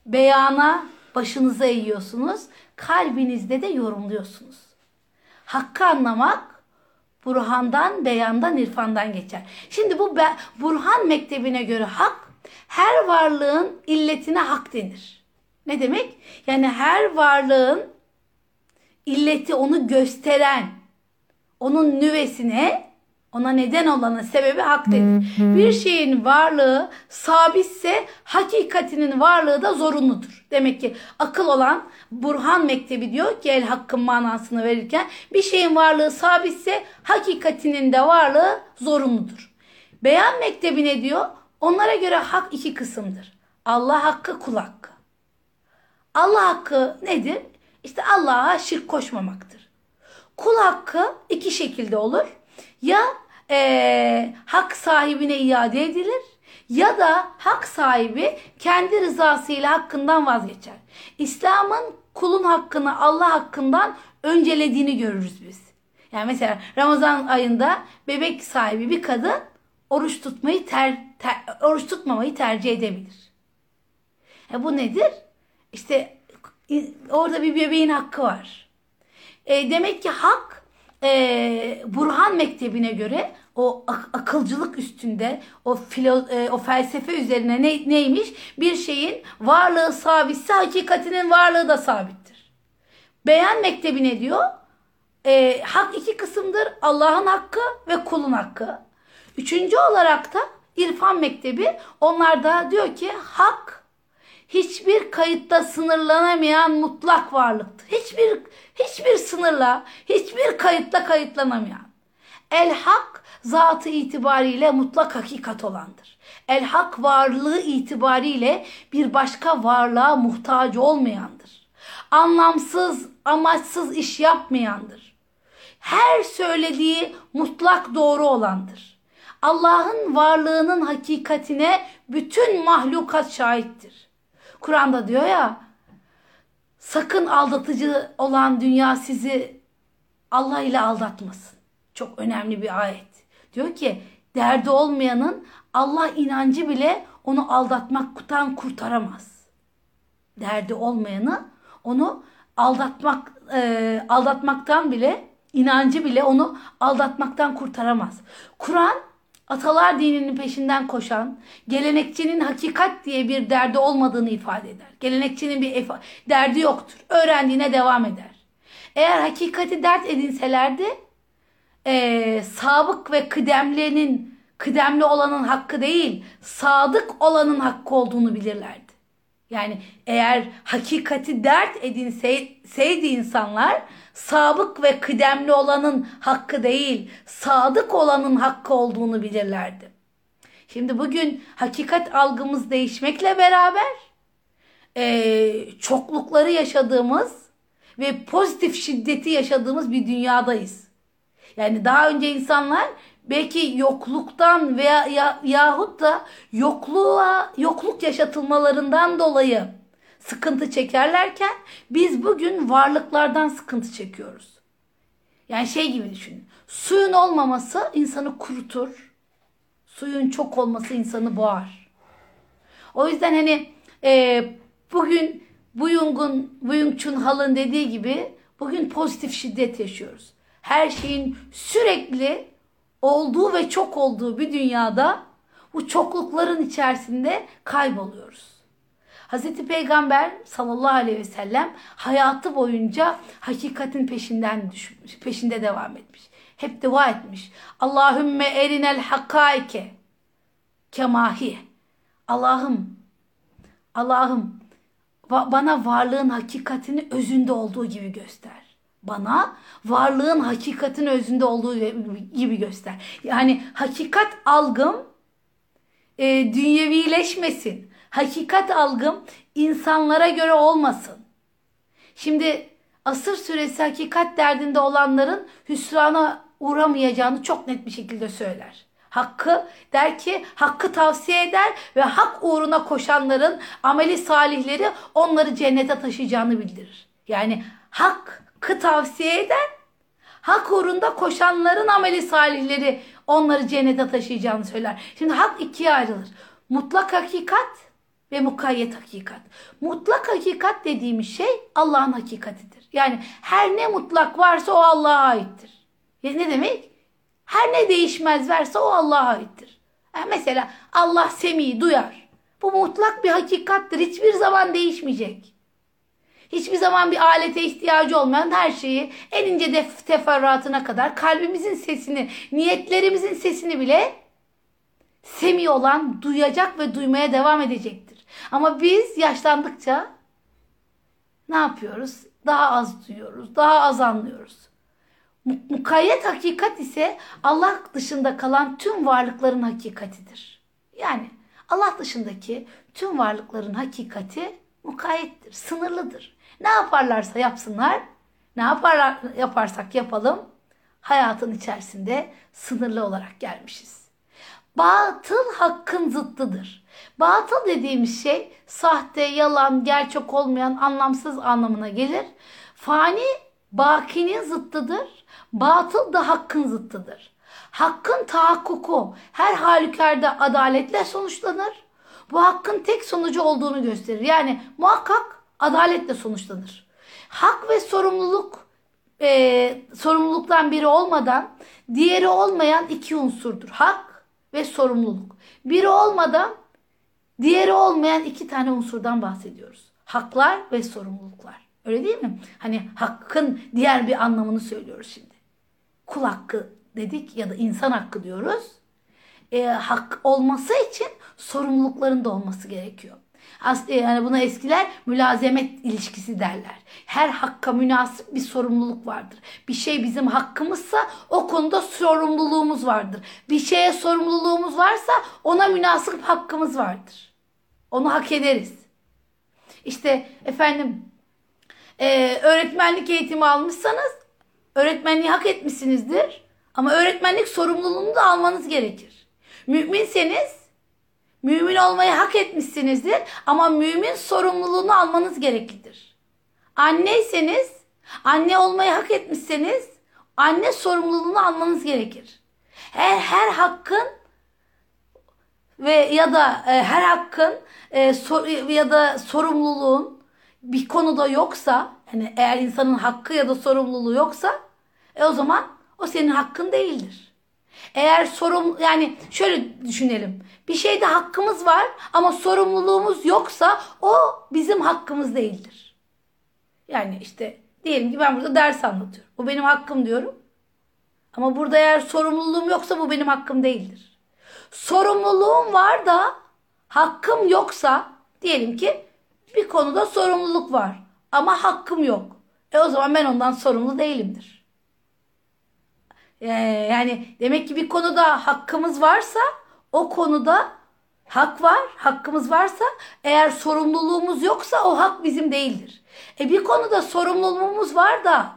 Beyana başınıza eğiyorsunuz. Kalbinizde de yorumluyorsunuz. Hakkı anlamak Burhan'dan, beyandan, irfandan geçer. Şimdi bu Burhan mektebine göre hak her varlığın illetine hak denir. Ne demek? Yani her varlığın illeti onu gösteren, onun nüvesine ona neden olanın sebebi hak denir. Bir şeyin varlığı sabitse hakikatinin varlığı da zorunludur. Demek ki akıl olan Burhan Mektebi diyor ki el hakkın manasını verirken bir şeyin varlığı sabitse hakikatinin de varlığı zorunludur. Beyan Mektebi ne diyor? Onlara göre hak iki kısımdır. Allah hakkı, kul hakkı. Allah hakkı nedir? İşte Allah'a şirk koşmamaktır. Kul hakkı iki şekilde olur. Ya e, hak sahibine iade edilir ya da hak sahibi kendi rızasıyla hakkından vazgeçer. İslam'ın kulun hakkını Allah hakkından öncelediğini görürüz biz. Yani mesela Ramazan ayında bebek sahibi bir kadın oruç tutmayı ter, ter, oruç tutmamayı tercih edebilir. E bu nedir? İşte orada bir bebeğin hakkı var. E, demek ki hak e, Burhan Mektebi'ne göre o ak- akılcılık üstünde o filo, e, o felsefe üzerine ne, neymiş? Bir şeyin varlığı sabitse hakikatinin varlığı da sabittir. Beyan Mektebi ne diyor? E, hak iki kısımdır. Allah'ın hakkı ve kulun hakkı. Üçüncü olarak da İrfan Mektebi onlar da diyor ki hak hiçbir kayıtta sınırlanamayan mutlak varlıktır. Hiçbir hiçbir sınırla, hiçbir kayıtla kayıtlanamayan. El hak zatı itibariyle mutlak hakikat olandır. El hak varlığı itibariyle bir başka varlığa muhtaç olmayandır. Anlamsız, amaçsız iş yapmayandır. Her söylediği mutlak doğru olandır. Allah'ın varlığının hakikatine bütün mahlukat şahittir. Kur'an'da diyor ya sakın aldatıcı olan dünya sizi Allah ile aldatmasın. Çok önemli bir ayet. Diyor ki derdi olmayanın Allah inancı bile onu aldatmaktan kurtaramaz. Derdi olmayanı onu aldatmak e, aldatmaktan bile inancı bile onu aldatmaktan kurtaramaz. Kur'an atalar dininin peşinden koşan, gelenekçinin hakikat diye bir derdi olmadığını ifade eder. Gelenekçinin bir derdi yoktur. Öğrendiğine devam eder. Eğer hakikati dert edinselerdi, e, sabık ve kıdemlinin, kıdemli olanın hakkı değil, sadık olanın hakkı olduğunu bilirlerdi. Yani eğer hakikati dert edinseydi insanlar, sabık ve kıdemli olanın hakkı değil, sadık olanın hakkı olduğunu bilirlerdi. Şimdi bugün hakikat algımız değişmekle beraber e, çoklukları yaşadığımız ve pozitif şiddeti yaşadığımız bir dünyadayız. Yani daha önce insanlar belki yokluktan veya ya, yahut da yokluğa yokluk yaşatılmalarından dolayı sıkıntı çekerlerken biz bugün varlıklardan sıkıntı çekiyoruz. Yani şey gibi düşünün. Suyun olmaması insanı kurutur. Suyun çok olması insanı boğar. O yüzden hani e, bugün Buyung'un, Buyung Chun Hal'ın dediği gibi bugün pozitif şiddet yaşıyoruz. Her şeyin sürekli olduğu ve çok olduğu bir dünyada bu çoklukların içerisinde kayboluyoruz. Hazreti Peygamber sallallahu aleyhi ve sellem hayatı boyunca hakikatin peşinden düşmüş, peşinde devam etmiş. Hep dua etmiş. Allahümme erinel hakkaike kemahi. Allah'ım, Allah'ım bana varlığın hakikatini özünde olduğu gibi göster. Bana varlığın hakikatin özünde olduğu gibi göster. Yani hakikat algım e, dünyevileşmesin hakikat algım insanlara göre olmasın. Şimdi asır süresi hakikat derdinde olanların hüsrana uğramayacağını çok net bir şekilde söyler. Hakkı der ki hakkı tavsiye eder ve hak uğruna koşanların ameli salihleri onları cennete taşıyacağını bildirir. Yani hakkı tavsiye eder, hak uğrunda koşanların ameli salihleri onları cennete taşıyacağını söyler. Şimdi hak ikiye ayrılır. Mutlak hakikat ve mukayyet hakikat. Mutlak hakikat dediğimiz şey Allah'ın hakikatidir. Yani her ne mutlak varsa o Allah'a aittir. Yani ne demek? Her ne değişmez varsa o Allah'a aittir. Yani mesela Allah semi duyar. Bu mutlak bir hakikattir. Hiçbir zaman değişmeyecek. Hiçbir zaman bir alete ihtiyacı olmayan her şeyi en ince teferruatına kadar kalbimizin sesini, niyetlerimizin sesini bile semi olan duyacak ve duymaya devam edecektir. Ama biz yaşlandıkça ne yapıyoruz? Daha az duyuyoruz, daha az anlıyoruz. Mukayyet hakikat ise Allah dışında kalan tüm varlıkların hakikatidir. Yani Allah dışındaki tüm varlıkların hakikati mukayyettir, sınırlıdır. Ne yaparlarsa yapsınlar, ne yaparlar, yaparsak yapalım hayatın içerisinde sınırlı olarak gelmişiz. Batıl hakkın zıttıdır. Batıl dediğimiz şey sahte, yalan, gerçek olmayan, anlamsız anlamına gelir. Fani bakinin zıttıdır. Batıl da hakkın zıttıdır. Hakkın tahakkuku her halükarda adaletle sonuçlanır. Bu hakkın tek sonucu olduğunu gösterir. Yani muhakkak adaletle sonuçlanır. Hak ve sorumluluk e, sorumluluktan biri olmadan diğeri olmayan iki unsurdur. Hak ve sorumluluk. Biri olmadan Diğeri olmayan iki tane unsurdan bahsediyoruz. Haklar ve sorumluluklar. Öyle değil mi? Hani hakkın diğer bir anlamını söylüyoruz şimdi. Kul hakkı dedik ya da insan hakkı diyoruz. E, hak olması için sorumlulukların da olması gerekiyor. Aslında yani buna eskiler mülazemet ilişkisi derler. Her hakka münasip bir sorumluluk vardır. Bir şey bizim hakkımızsa o konuda sorumluluğumuz vardır. Bir şeye sorumluluğumuz varsa ona münasip hakkımız vardır. Onu hak ederiz. İşte efendim e, öğretmenlik eğitimi almışsanız öğretmenliği hak etmişsinizdir. Ama öğretmenlik sorumluluğunu da almanız gerekir. Müminseniz Mümin olmayı hak etmişsinizdir ama mümin sorumluluğunu almanız gereklidir. Anneyseniz, anne olmayı hak etmişseniz anne sorumluluğunu almanız gerekir. Her, her hakkın ve ya da e, her hakkın e, so, ya da sorumluluğun bir konuda yoksa hani eğer insanın hakkı ya da sorumluluğu yoksa e o zaman o senin hakkın değildir. Eğer sorum yani şöyle düşünelim. Bir şeyde hakkımız var ama sorumluluğumuz yoksa o bizim hakkımız değildir. Yani işte diyelim ki ben burada ders anlatıyorum. Bu benim hakkım diyorum. Ama burada eğer sorumluluğum yoksa bu benim hakkım değildir. Sorumluluğum var da hakkım yoksa diyelim ki bir konuda sorumluluk var ama hakkım yok. E o zaman ben ondan sorumlu değilimdir. Ee, yani demek ki bir konuda hakkımız varsa o konuda hak var, hakkımız varsa eğer sorumluluğumuz yoksa o hak bizim değildir. E bir konuda sorumluluğumuz var da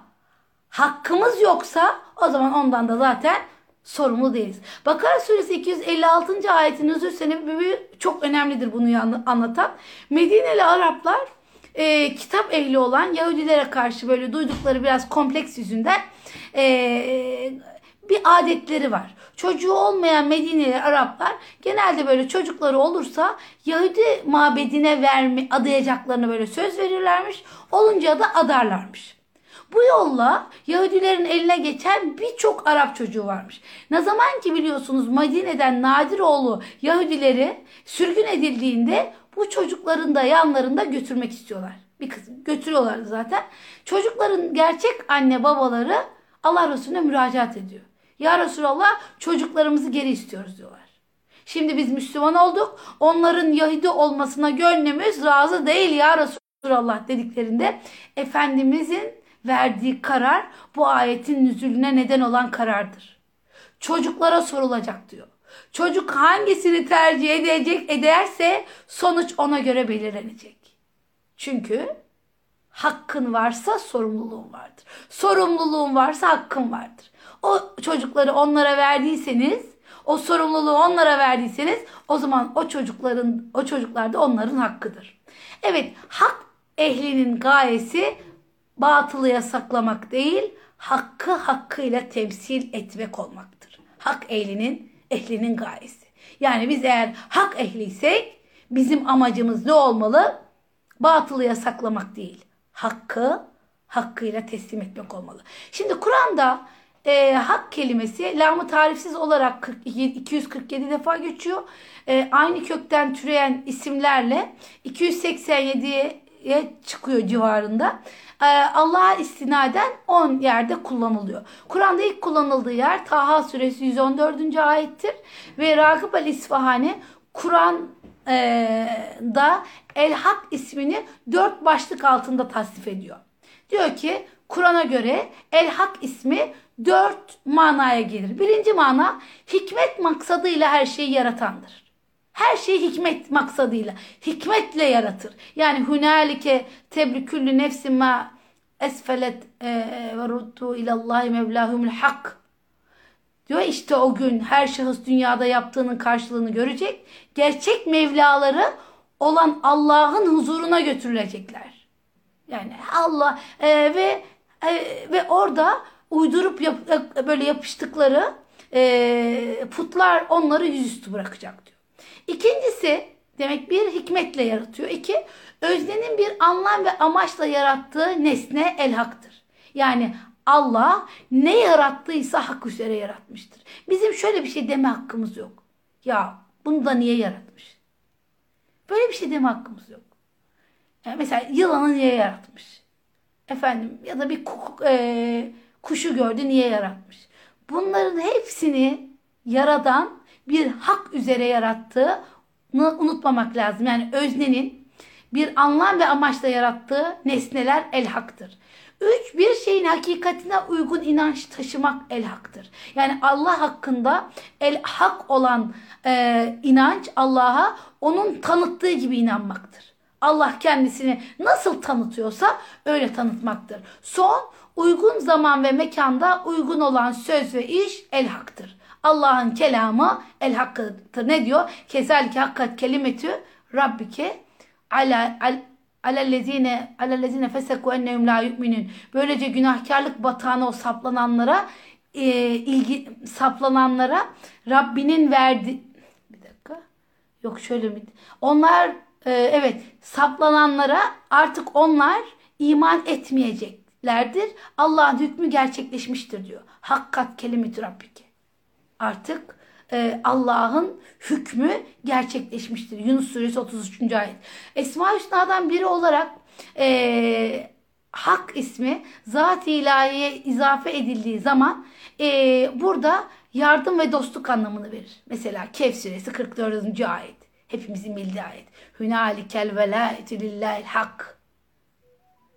hakkımız yoksa o zaman ondan da zaten sorumlu değiliz. Bakara suresi 256. ayetin nüzul sebebi çok önemlidir bunu anlatan. Medineli Araplar e, kitap ehli olan Yahudilere karşı böyle duydukları biraz kompleks yüzünden e, bir adetleri var. Çocuğu olmayan Medineli Araplar genelde böyle çocukları olursa Yahudi mabedine verme, adayacaklarını böyle söz verirlermiş. Olunca da adarlarmış. Bu yolla Yahudilerin eline geçen birçok Arap çocuğu varmış. Ne zaman ki biliyorsunuz Medine'den Nadiroğlu Yahudileri sürgün edildiğinde bu çocukların da yanlarında götürmek istiyorlar. Bir kısım götürüyorlardı zaten. Çocukların gerçek anne babaları Allah Resulüne müracaat ediyor. Ya Resulallah çocuklarımızı geri istiyoruz diyorlar. Şimdi biz Müslüman olduk. Onların Yahudi olmasına gönlümüz razı değil ya Resulallah dediklerinde Efendimizin verdiği karar bu ayetin nüzulüne neden olan karardır. Çocuklara sorulacak diyor. Çocuk hangisini tercih edecek ederse sonuç ona göre belirlenecek. Çünkü hakkın varsa sorumluluğun vardır. Sorumluluğun varsa hakkın vardır. O çocukları onlara verdiyseniz, o sorumluluğu onlara verdiyseniz o zaman o çocukların o çocuklar da onların hakkıdır. Evet, hak ehlinin gayesi batılı yasaklamak değil, hakkı hakkıyla temsil etmek olmaktır. Hak ehlinin, ehlinin gayesi. Yani biz eğer hak ehliysek bizim amacımız ne olmalı? Batılı yasaklamak değil, hakkı hakkıyla teslim etmek olmalı. Şimdi Kur'an'da e, hak kelimesi lamı tarifsiz olarak 42, 247 defa geçiyor. E, aynı kökten türeyen isimlerle 287'ye çıkıyor civarında. Ee, Allah'a istinaden 10 yerde kullanılıyor. Kur'an'da ilk kullanıldığı yer Taha suresi 114. ayettir. Ve Ragıp el İsfahani Kur'an'da El Hak ismini dört başlık altında tasnif ediyor. Diyor ki Kur'an'a göre El Hak ismi dört manaya gelir. Birinci mana hikmet maksadıyla her şeyi yaratandır. Her şeyi hikmet maksadıyla, hikmetle yaratır. Yani hunalike tebriküllü nefsin ma esfelet e, ve ruddu ilallahi mevlahumul hak. Diyor işte o gün her şahıs dünyada yaptığının karşılığını görecek. Gerçek mevlaları olan Allah'ın huzuruna götürülecekler. Yani Allah e, ve e, ve orada uydurup yap, böyle yapıştıkları e, putlar onları yüzüstü bırakacak diyor. İkincisi demek bir hikmetle yaratıyor. İki öznenin bir anlam ve amaçla yarattığı nesne el haktır. Yani Allah ne yarattıysa hak üzere yaratmıştır. Bizim şöyle bir şey deme hakkımız yok. Ya bunu da niye yaratmış? Böyle bir şey deme hakkımız yok. Yani mesela yılanı niye yaratmış? Efendim ya da bir e, kuşu gördü niye yaratmış? Bunların hepsini yaradan bir hak üzere yarattığını unutmamak lazım. Yani öznenin bir anlam ve amaçla yarattığı nesneler el haktır. Üç, bir şeyin hakikatine uygun inanç taşımak el haktır. Yani Allah hakkında el hak olan e, inanç Allah'a onun tanıttığı gibi inanmaktır. Allah kendisini nasıl tanıtıyorsa öyle tanıtmaktır. Son, uygun zaman ve mekanda uygun olan söz ve iş el haktır. Allah'ın kelamı el hakkıdır. Ne diyor? Kezelki hakkat kelimetü rabbike ala al, alellezine alellezine feseku ennehum la yu'minun. Böylece günahkarlık batağına o saplananlara e, ilgi saplananlara Rabbinin verdi bir dakika. Yok şöyle mi? Onlar e, evet saplananlara artık onlar iman etmeyeceklerdir. Allah'ın hükmü gerçekleşmiştir diyor. Hakkat kelimetü rabbike. artık e, Allah'ın hükmü gerçekleşmiştir. Yunus suresi 33. ayet. Esma Hüsna'dan biri olarak e, Hak ismi zat-ı ilahiye izafe edildiği zaman e, burada yardım ve dostluk anlamını verir. Mesela Kehf suresi 44. ayet. Hepimizin bildiği ayet. Hünalikel velayetü lillahil hak.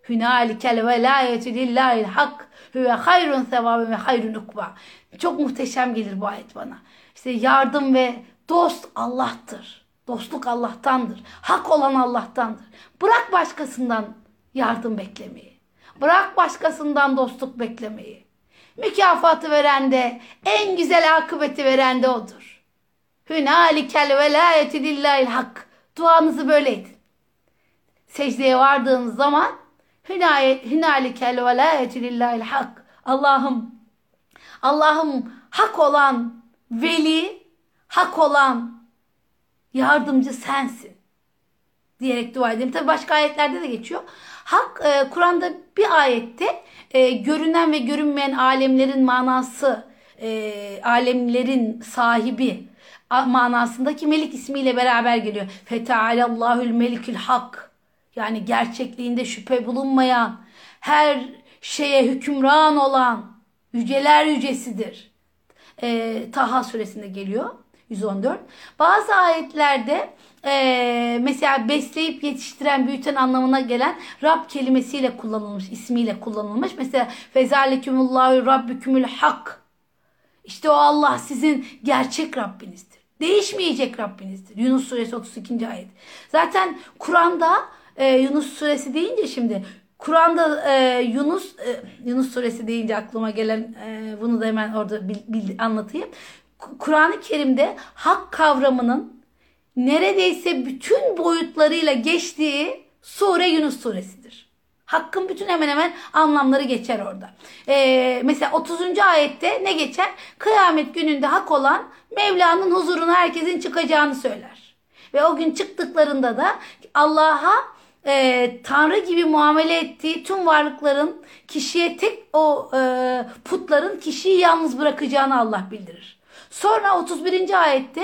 Hünalikel velayetü lillahil hak. Hüve hayrun sevabı ve hayrun ukba. Çok muhteşem gelir bu ayet bana. İşte yardım ve dost Allah'tır. Dostluk Allah'tandır. Hak olan Allah'tandır. Bırak başkasından yardım beklemeyi. Bırak başkasından dostluk beklemeyi. Mükafatı veren de en güzel akıbeti veren de odur. Hünalikel velayeti lillahil hak. Duanızı böyle edin. Secdeye vardığınız zaman hünalikel velayeti lillahil hak. Allah'ım Allah'ım hak olan veli, hak olan yardımcı sensin diyerek dua edelim. Tabi başka ayetlerde de geçiyor. Hak e, Kur'an'da bir ayette e, görünen ve görünmeyen alemlerin manası, e, alemlerin sahibi manasındaki melik ismiyle beraber geliyor. Fetealallahül melikül hak. Yani gerçekliğinde şüphe bulunmayan, her şeye hükümran olan yüceler yücesidir. E, Taha suresinde geliyor. 114. Bazı ayetlerde e, mesela besleyip yetiştiren, büyüten anlamına gelen Rab kelimesiyle kullanılmış, ismiyle kullanılmış. Mesela fezalekumullahu rabbükümül hak. İşte o Allah sizin gerçek Rabbinizdir. Değişmeyecek Rabbinizdir. Yunus suresi 32. ayet. Zaten Kur'an'da e, Yunus suresi deyince şimdi Kur'an'da e, Yunus e, Yunus suresi deyince aklıma gelen e, bunu da hemen orada bil, bil, anlatayım. Kur'an-ı Kerim'de hak kavramının neredeyse bütün boyutlarıyla geçtiği sure Yunus suresidir. Hakkın bütün hemen hemen anlamları geçer orada. Ee, mesela 30. ayette ne geçer? Kıyamet gününde hak olan Mevla'nın huzuruna herkesin çıkacağını söyler. Ve o gün çıktıklarında da Allah'a e, Tanrı gibi muamele ettiği tüm varlıkların kişiye tek o e, putların kişiyi yalnız bırakacağını Allah bildirir. Sonra 31. ayette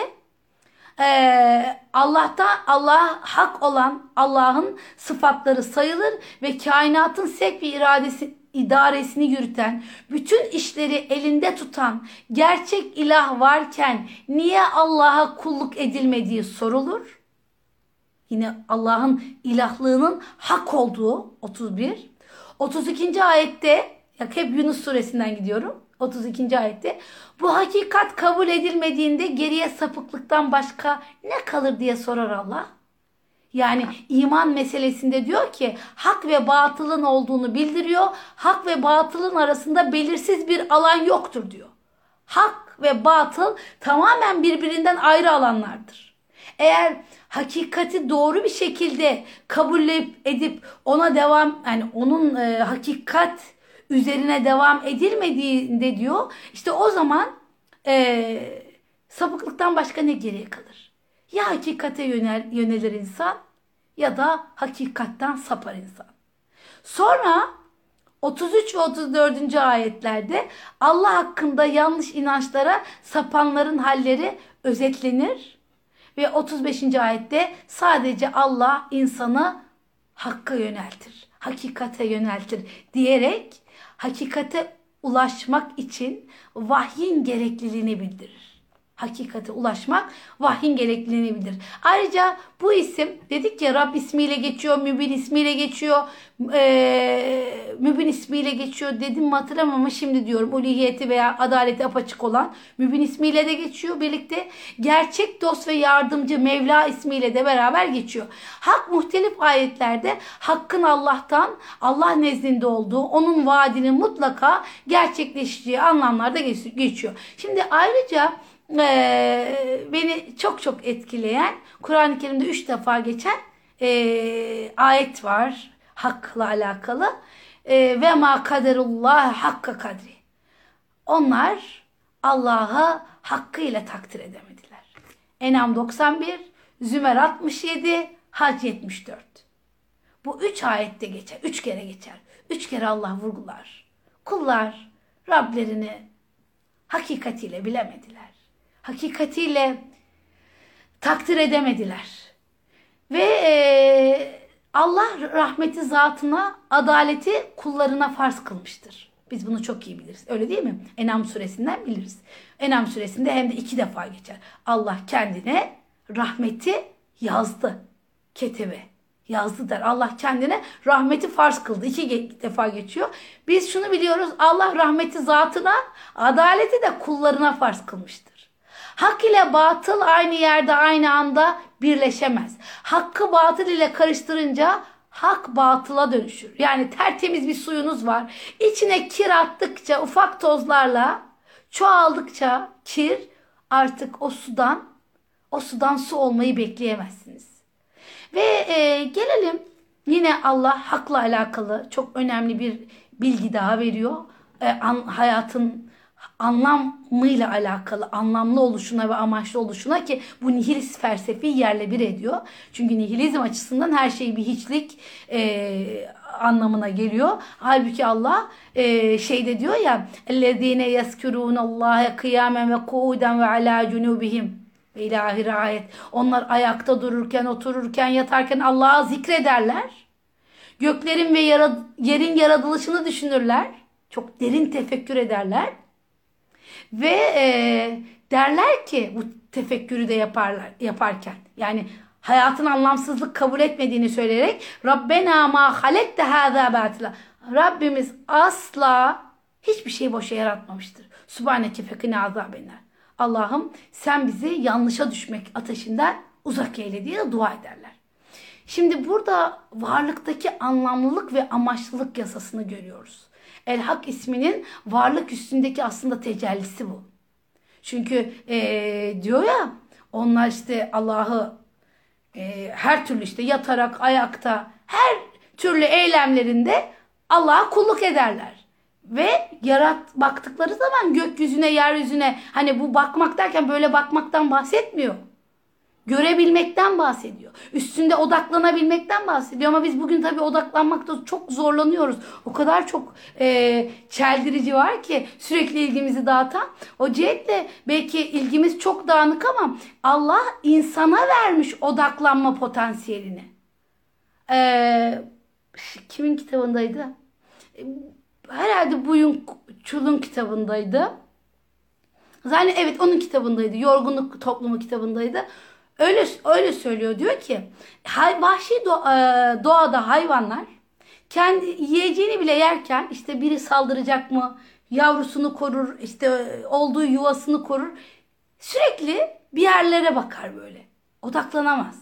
e, Allah'ta Allah hak olan Allah'ın sıfatları sayılır ve kainatın sevk ve iradesi idaresini yürüten, bütün işleri elinde tutan gerçek ilah varken niye Allah'a kulluk edilmediği sorulur. Yine Allah'ın ilahlığının hak olduğu 31. 32. ayette hep Yunus suresinden gidiyorum. 32. ayette bu hakikat kabul edilmediğinde geriye sapıklıktan başka ne kalır diye sorar Allah. Yani iman meselesinde diyor ki hak ve batılın olduğunu bildiriyor. Hak ve batılın arasında belirsiz bir alan yoktur diyor. Hak ve batıl tamamen birbirinden ayrı alanlardır. Eğer hakikati doğru bir şekilde kabul edip ona devam yani onun e, hakikat üzerine devam edilmediğinde diyor işte o zaman e, sapıklıktan başka ne geriye kalır? Ya hakikate yönel, yönelir insan ya da hakikatten sapar insan. Sonra 33 ve 34. ayetlerde Allah hakkında yanlış inançlara sapanların halleri özetlenir. Ve 35. ayette sadece Allah insanı hakka yöneltir, hakikate yöneltir diyerek hakikate ulaşmak için vahyin gerekliliğini bildirir. Hakikate ulaşmak vahyin gerekliliğini bildirir. Ayrıca bu isim dedik ya Rab ismiyle geçiyor, Mübin ismiyle geçiyor, e, Mübin ismiyle geçiyor dedim mi hatırlamam ama şimdi diyorum ulihiyeti veya adaleti apaçık olan Mübin ismiyle de geçiyor. Birlikte gerçek dost ve yardımcı Mevla ismiyle de beraber geçiyor. Hak muhtelif ayetlerde hakkın Allah'tan, Allah nezdinde olduğu, onun vaadinin mutlaka gerçekleşeceği anlamlarda geçiyor. Şimdi ayrıca e, beni çok çok etkileyen Kur'an-ı Kerim'de üç defa geçen e, ayet var hakla alakalı. E, ve ma kaderullah hakka kadri. Onlar Allah'ı hakkıyla takdir edemediler. Enam 91, Zümer 67, Hac 74. Bu üç ayette geçer. Üç kere geçer. Üç kere Allah vurgular. Kullar Rablerini hakikatiyle bilemediler. Hakikatiyle takdir edemediler. Ve e, Allah rahmeti zatına, adaleti kullarına farz kılmıştır. Biz bunu çok iyi biliriz. Öyle değil mi? Enam suresinden biliriz. Enam suresinde hem de iki defa geçer. Allah kendine rahmeti yazdı. Ketebe yazdı der. Allah kendine rahmeti farz kıldı. İki defa geçiyor. Biz şunu biliyoruz. Allah rahmeti zatına, adaleti de kullarına farz kılmıştır. Hak ile batıl aynı yerde aynı anda birleşemez. Hakkı batıl ile karıştırınca hak batıla dönüşür. Yani tertemiz bir suyunuz var. İçine kir attıkça ufak tozlarla çoğaldıkça kir artık o sudan o sudan su olmayı bekleyemezsiniz. Ve e, gelelim yine Allah hakla alakalı çok önemli bir bilgi daha veriyor. E, an, hayatın anlamıyla alakalı, anlamlı oluşuna ve amaçlı oluşuna ki bu nihilist felsefi yerle bir ediyor. Çünkü nihilizm açısından her şey bir hiçlik e, anlamına geliyor. Halbuki Allah e, şeyde diyor ya اَلَّذ۪ينَ يَذْكُرُونَ اللّٰهَ قِيَامًا وَقُعُودًا وَعَلَى جُنُوبِهِمْ ve ilahi ayet. Onlar ayakta dururken, otururken, yatarken Allah'a zikrederler. Göklerin ve yara, yerin yaratılışını düşünürler. Çok derin tefekkür ederler. ve e, derler ki bu tefekkürü de yaparlar yaparken yani hayatın anlamsızlık kabul etmediğini söyleyerek Rabbena ma halekte hâzâ batila. Rabbimiz asla hiçbir şey boşa yaratmamıştır. Subhaneke fekine azabenler. Allah'ım sen bizi yanlışa düşmek ateşinden uzak eyle diye dua ederler. Şimdi burada varlıktaki anlamlılık ve amaçlılık yasasını görüyoruz. El Hak isminin varlık üstündeki aslında tecellisi bu. Çünkü ee, diyor ya onlar işte Allah'ı e, her türlü işte yatarak, ayakta, her türlü eylemlerinde Allah'a kulluk ederler. Ve yarat baktıkları zaman gökyüzüne, yeryüzüne hani bu bakmak derken böyle bakmaktan bahsetmiyor. Görebilmekten bahsediyor. Üstünde odaklanabilmekten bahsediyor. Ama biz bugün tabii odaklanmakta çok zorlanıyoruz. O kadar çok e, çeldirici var ki sürekli ilgimizi dağıtan. O cihetle belki ilgimiz çok dağınık ama Allah insana vermiş odaklanma potansiyelini. E, kimin kitabındaydı? herhalde Buyun Çul'un kitabındaydı. Zaten evet onun kitabındaydı. Yorgunluk toplumu kitabındaydı. Öyle öyle söylüyor. Diyor ki vahşi e, doğada hayvanlar kendi yiyeceğini bile yerken işte biri saldıracak mı? Yavrusunu korur, işte olduğu yuvasını korur. Sürekli bir yerlere bakar böyle. Odaklanamaz.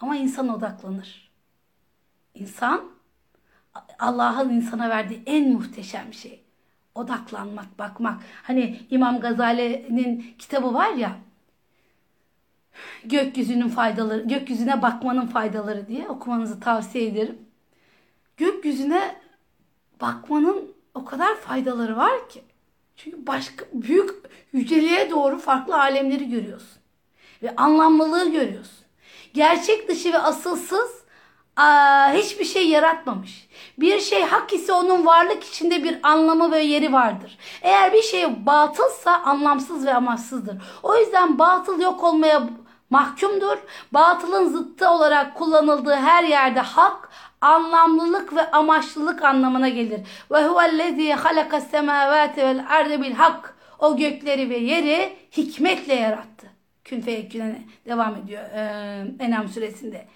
Ama insan odaklanır. İnsan Allah'ın insana verdiği en muhteşem şey. Odaklanmak, bakmak. Hani İmam Gazali'nin kitabı var ya. Gökyüzünün faydaları, gökyüzüne bakmanın faydaları diye okumanızı tavsiye ederim. Gökyüzüne bakmanın o kadar faydaları var ki. Çünkü başka büyük yüceliğe doğru farklı alemleri görüyorsun. Ve anlamlılığı görüyorsun. Gerçek dışı ve asılsız aa, hiçbir şey yaratmamış. Bir şey hak ise onun varlık içinde bir anlamı ve yeri vardır. Eğer bir şey batılsa anlamsız ve amaçsızdır. O yüzden batıl yok olmaya mahkumdur. Batılın zıttı olarak kullanıldığı her yerde hak anlamlılık ve amaçlılık anlamına gelir. Ve huvellezî halakas semâvâti vel ardı bil hak. O gökleri ve yeri hikmetle yarattı. Kün feyeküne devam ediyor e, Enam suresinde.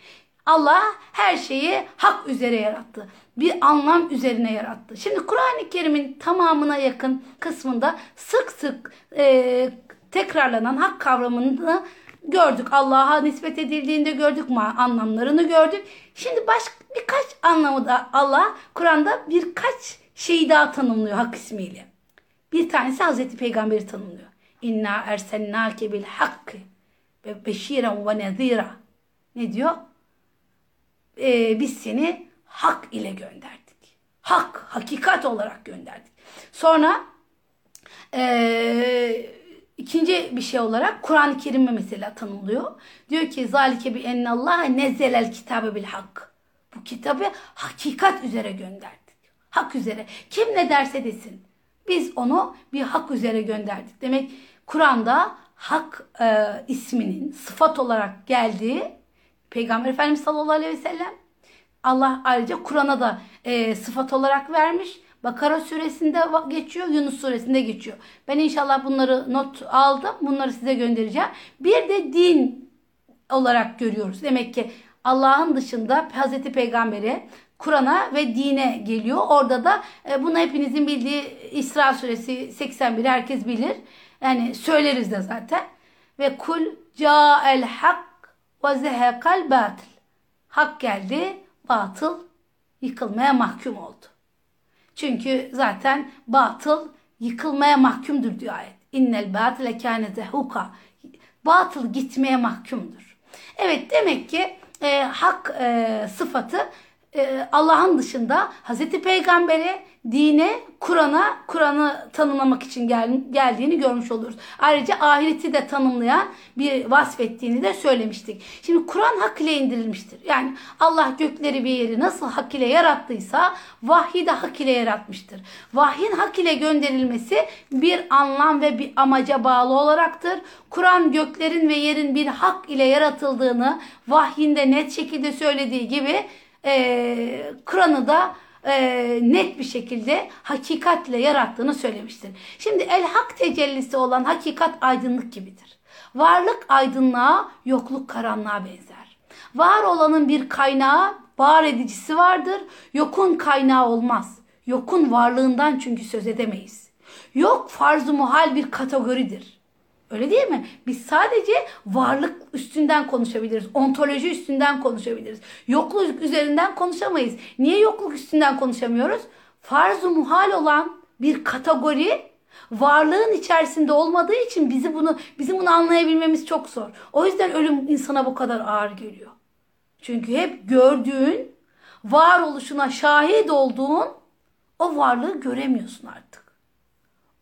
Allah her şeyi hak üzere yarattı. Bir anlam üzerine yarattı. Şimdi Kur'an-ı Kerim'in tamamına yakın kısmında sık sık e, tekrarlanan hak kavramını gördük. Allah'a nispet edildiğinde gördük, anlamlarını gördük. Şimdi başka birkaç anlamı da Allah Kur'an'da birkaç şeyi daha tanımlıyor hak ismiyle. Bir tanesi Hazreti Peygamber'i tanımlıyor. İnna ersennâke bil hakkı ve beşiren ve nezira. Ne diyor? e, biz seni hak ile gönderdik. Hak, hakikat olarak gönderdik. Sonra e, ikinci bir şey olarak Kur'an-ı Kerim'e mesela tanımlıyor. Diyor ki zalike bi ennallah nezzelel kitabe bil hak. Bu kitabı hakikat üzere gönderdik. Hak üzere. Kim ne derse desin. Biz onu bir hak üzere gönderdik. Demek Kur'an'da hak e, isminin sıfat olarak geldiği Peygamber Efendimiz sallallahu aleyhi ve sellem Allah ayrıca Kur'an'a da e, sıfat olarak vermiş. Bakara suresinde geçiyor, Yunus suresinde geçiyor. Ben inşallah bunları not aldım. Bunları size göndereceğim. Bir de din olarak görüyoruz. Demek ki Allah'ın dışında Hazreti Peygamber'e, Kur'an'a ve dine geliyor. Orada da e, bunu hepinizin bildiği İsra suresi 81 herkes bilir. Yani söyleriz de zaten. Ve kul ca'el hak ve zehekal batıl. Hak geldi, batıl yıkılmaya mahkum oldu. Çünkü zaten batıl yıkılmaya mahkumdur diyor ayet. İnnel batile kâne zehuka. Batıl gitmeye mahkumdur. Evet demek ki e, hak e, sıfatı e, Allah'ın dışında Hazreti Peygamber'e, dine, Kur'an'a, Kur'an'ı tanımlamak için gel, geldiğini görmüş oluruz. Ayrıca ahireti de tanımlayan bir vasfettiğini de söylemiştik. Şimdi Kur'an hak ile indirilmiştir. Yani Allah gökleri bir yeri nasıl hak ile yarattıysa vahyi de hak ile yaratmıştır. Vahyin hak ile gönderilmesi bir anlam ve bir amaca bağlı olaraktır. Kur'an göklerin ve yerin bir hak ile yaratıldığını vahyinde net şekilde söylediği gibi e, Kur'an'ı da e, net bir şekilde hakikatle yarattığını söylemiştir. Şimdi el hak tecellisi olan hakikat aydınlık gibidir. Varlık aydınlığa, yokluk karanlığa benzer. Var olanın bir kaynağı, var edicisi vardır. Yokun kaynağı olmaz. Yokun varlığından çünkü söz edemeyiz. Yok farz-ı muhal bir kategoridir. Öyle değil mi? Biz sadece varlık üstünden konuşabiliriz. Ontoloji üstünden konuşabiliriz. Yokluk üzerinden konuşamayız. Niye yokluk üstünden konuşamıyoruz? Farz-ı muhal olan bir kategori varlığın içerisinde olmadığı için bizi bunu bizim bunu anlayabilmemiz çok zor. O yüzden ölüm insana bu kadar ağır geliyor. Çünkü hep gördüğün, varoluşuna şahit olduğun o varlığı göremiyorsun artık.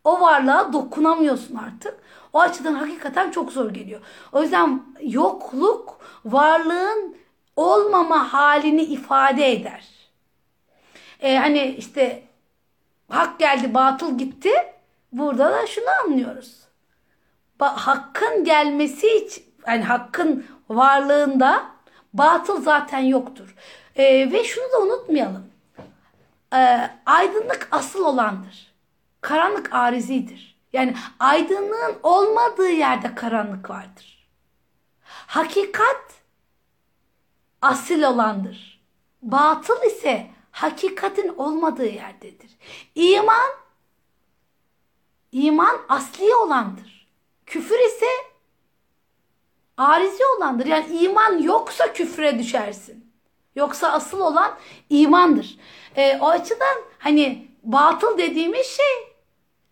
O varlığa dokunamıyorsun artık. O açıdan hakikaten çok zor geliyor. O yüzden yokluk varlığın olmama halini ifade eder. Ee, hani işte hak geldi batıl gitti. Burada da şunu anlıyoruz. Hakkın gelmesi için yani hakkın varlığında batıl zaten yoktur. Ee, ve şunu da unutmayalım. Ee, aydınlık asıl olandır. Karanlık arizidir. Yani aydınlığın olmadığı yerde karanlık vardır. Hakikat asil olandır. Batıl ise hakikatin olmadığı yerdedir. İman iman asli olandır. Küfür ise arizi olandır. Yani iman yoksa küfre düşersin. Yoksa asıl olan imandır. E, o açıdan hani batıl dediğimiz şey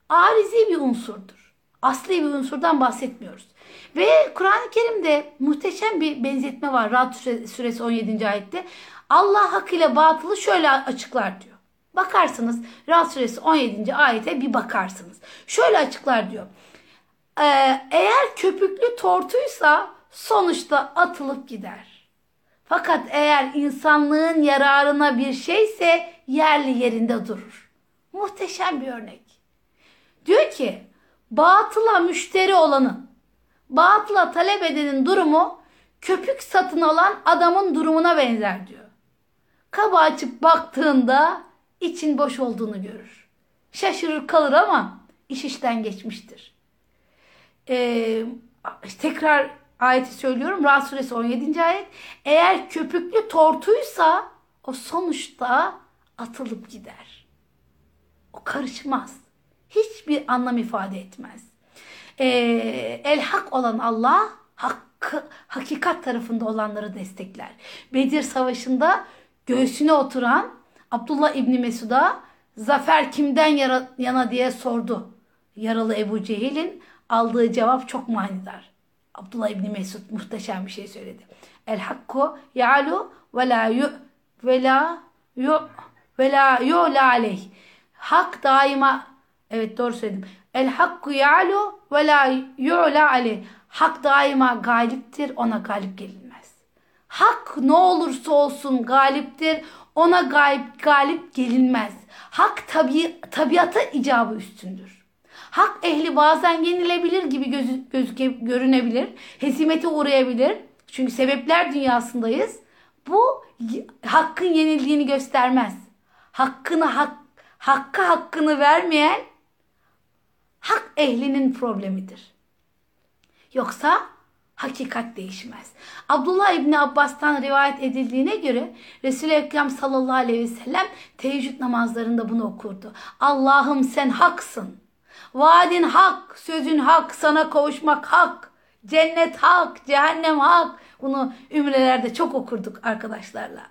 arizi bir unsurdur. Asli bir unsurdan bahsetmiyoruz. Ve Kur'an-ı Kerim'de muhteşem bir benzetme var. Rad suresi 17. ayette. Allah hak ile batılı şöyle açıklar diyor. Bakarsınız Rad suresi 17. ayete bir bakarsınız. Şöyle açıklar diyor. Ee, eğer köpüklü tortuysa sonuçta atılıp gider. Fakat eğer insanlığın yararına bir şeyse yerli yerinde durur. Muhteşem bir örnek. Diyor ki batıla müşteri olanın, batıla talep edenin durumu köpük satın alan adamın durumuna benzer diyor. Kaba açıp baktığında için boş olduğunu görür. Şaşırır kalır ama iş işten geçmiştir. Ee, tekrar ayeti söylüyorum. Ra'd suresi 17. ayet. Eğer köpüklü tortuysa o sonuçta atılıp gider. O karışmaz hiçbir anlam ifade etmez. Ee, el hak olan Allah hakkı, hakikat tarafında olanları destekler. Bedir Savaşı'nda göğsüne oturan Abdullah İbni Mesud'a zafer kimden yara, yana diye sordu. Yaralı Ebu Cehil'in aldığı cevap çok manidar. Abdullah İbni Mesud muhteşem bir şey söyledi. El hakku ya'lu ve la yu ve la yu ve la yu la aleyh. Hak daima Evet doğru söyledim. El hakku ya'lu ve la yu'la aleyh. Hak daima galiptir ona galip gelinmez. Hak ne olursa olsun galiptir. Ona galip, galip gelinmez. Hak tabi, tabiata icabı üstündür. Hak ehli bazen yenilebilir gibi gözü, gözüke, görünebilir. Hesimete uğrayabilir. Çünkü sebepler dünyasındayız. Bu hakkın yenildiğini göstermez. Hakkını hak, hakka hakkını vermeyen hak ehlinin problemidir. Yoksa hakikat değişmez. Abdullah İbni Abbas'tan rivayet edildiğine göre Resul-i Ekrem sallallahu aleyhi ve sellem teheccüd namazlarında bunu okurdu. Allah'ım sen haksın. Vaadin hak, sözün hak, sana kavuşmak hak. Cennet hak, cehennem hak. Bunu ümrelerde çok okurduk arkadaşlarla.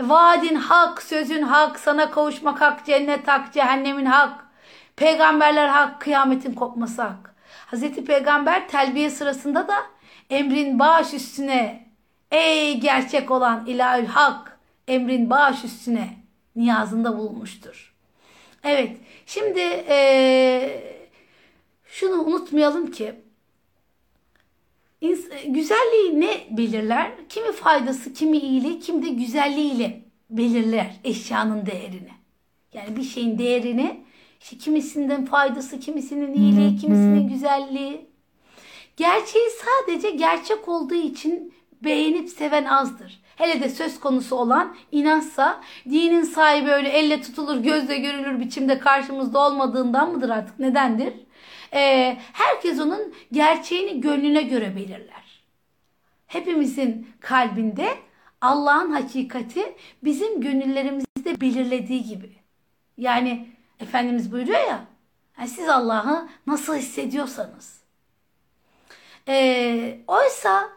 Vaadin hak, sözün hak, sana kavuşmak hak, cennet hak, cehennemin hak. Peygamberler hak, kıyametin kopması hak. Hazreti Peygamber telbiye sırasında da emrin baş üstüne ey gerçek olan ilahül hak emrin baş üstüne niyazında bulmuştur. Evet şimdi ee, şunu unutmayalım ki güzelliği ne belirler? Kimi faydası, kimi iyiliği, kimi de güzelliğiyle belirler eşyanın değerini. Yani bir şeyin değerini işte kimisinden faydası, kimisinin iyiliği, kimisinin güzelliği. Gerçeği sadece gerçek olduğu için beğenip seven azdır. Hele de söz konusu olan inançsa dinin sahibi öyle elle tutulur gözle görülür biçimde karşımızda olmadığından mıdır artık nedendir? Ee, herkes onun gerçeğini gönlüne göre belirler. Hepimizin kalbinde Allah'ın hakikati bizim gönüllerimizde belirlediği gibi. Yani Efendimiz buyuruyor ya yani siz Allah'ı nasıl hissediyorsanız. Ee, oysa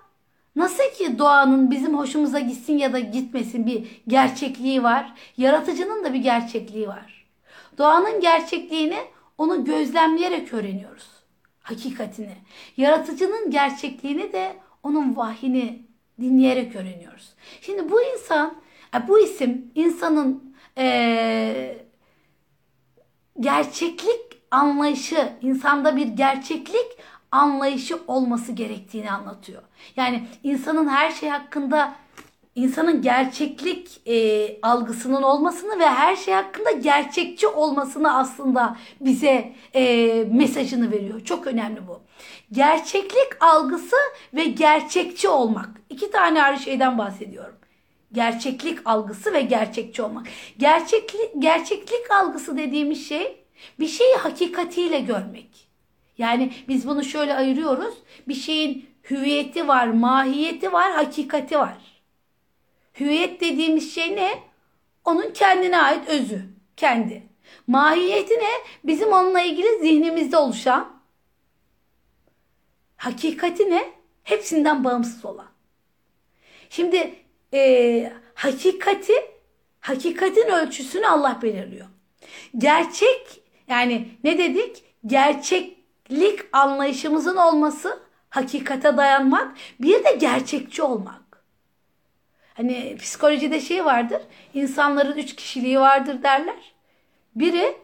nasıl ki doğanın bizim hoşumuza gitsin ya da gitmesin bir gerçekliği var. Yaratıcının da bir gerçekliği var. Doğanın gerçekliğini onu gözlemleyerek öğreniyoruz. Hakikatini. Yaratıcının gerçekliğini de onun vahyini dinleyerek öğreniyoruz. Şimdi bu insan, e, bu isim insanın ee, gerçeklik anlayışı, insanda bir gerçeklik anlayışı olması gerektiğini anlatıyor. Yani insanın her şey hakkında insanın gerçeklik e, algısının olmasını ve her şey hakkında gerçekçi olmasını aslında bize e, mesajını veriyor. Çok önemli bu. Gerçeklik algısı ve gerçekçi olmak. İki tane ayrı şeyden bahsediyorum. Gerçeklik algısı ve gerçekçi olmak. Gerçeklik, gerçeklik algısı dediğimiz şey bir şeyi hakikatiyle görmek. Yani biz bunu şöyle ayırıyoruz. Bir şeyin hüviyeti var, mahiyeti var, hakikati var. Hüviyet dediğimiz şey ne? Onun kendine ait özü, kendi. Mahiyeti ne? Bizim onunla ilgili zihnimizde oluşan. Hakikati ne? Hepsinden bağımsız olan. Şimdi e, hakikati, hakikatin ölçüsünü Allah belirliyor. Gerçek yani ne dedik? Gerçeklik anlayışımızın olması, hakikate dayanmak, bir de gerçekçi olmak. Hani psikolojide şey vardır. insanların üç kişiliği vardır derler. Biri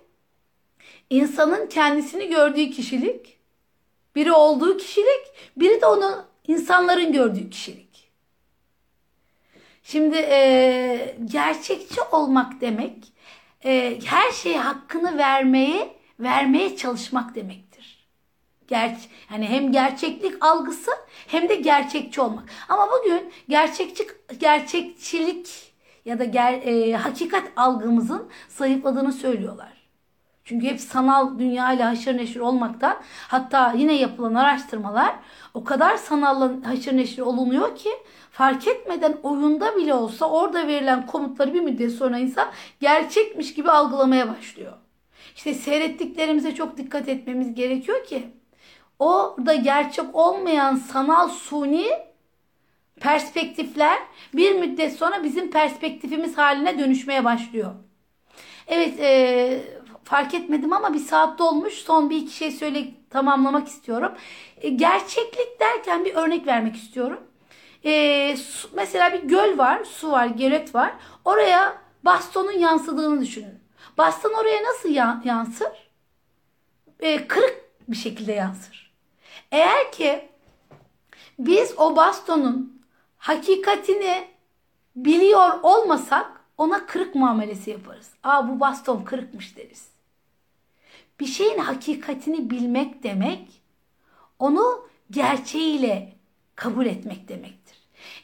insanın kendisini gördüğü kişilik, biri olduğu kişilik, biri de onu insanların gördüğü kişilik. Şimdi e, gerçekçi olmak demek e, her şeye hakkını vermeye vermeye çalışmak demektir. Ger yani hem gerçeklik algısı hem de gerçekçi olmak. Ama bugün gerçekçi gerçekçilik ya da ger, e, hakikat algımızın zayıfladığını söylüyorlar. Çünkü hep sanal dünya ile haşır neşir olmaktan hatta yine yapılan araştırmalar o kadar sanal haşır neşir olunuyor ki fark etmeden oyunda bile olsa orada verilen komutları bir müddet sonra insan gerçekmiş gibi algılamaya başlıyor. İşte seyrettiklerimize çok dikkat etmemiz gerekiyor ki orada gerçek olmayan sanal suni perspektifler bir müddet sonra bizim perspektifimiz haline dönüşmeye başlıyor. Evet e, fark etmedim ama bir saat dolmuş. Son bir iki şey söyle tamamlamak istiyorum. E, gerçeklik derken bir örnek vermek istiyorum. E, su, mesela bir göl var, su var, gölet var. Oraya bastonun yansıdığını düşünün. Baston oraya nasıl yansır? E, kırık bir şekilde yansır. Eğer ki biz o bastonun hakikatini biliyor olmasak ona kırık muamelesi yaparız. Aa bu baston kırıkmış deriz. Bir şeyin hakikatini bilmek demek onu gerçeğiyle kabul etmek demektir.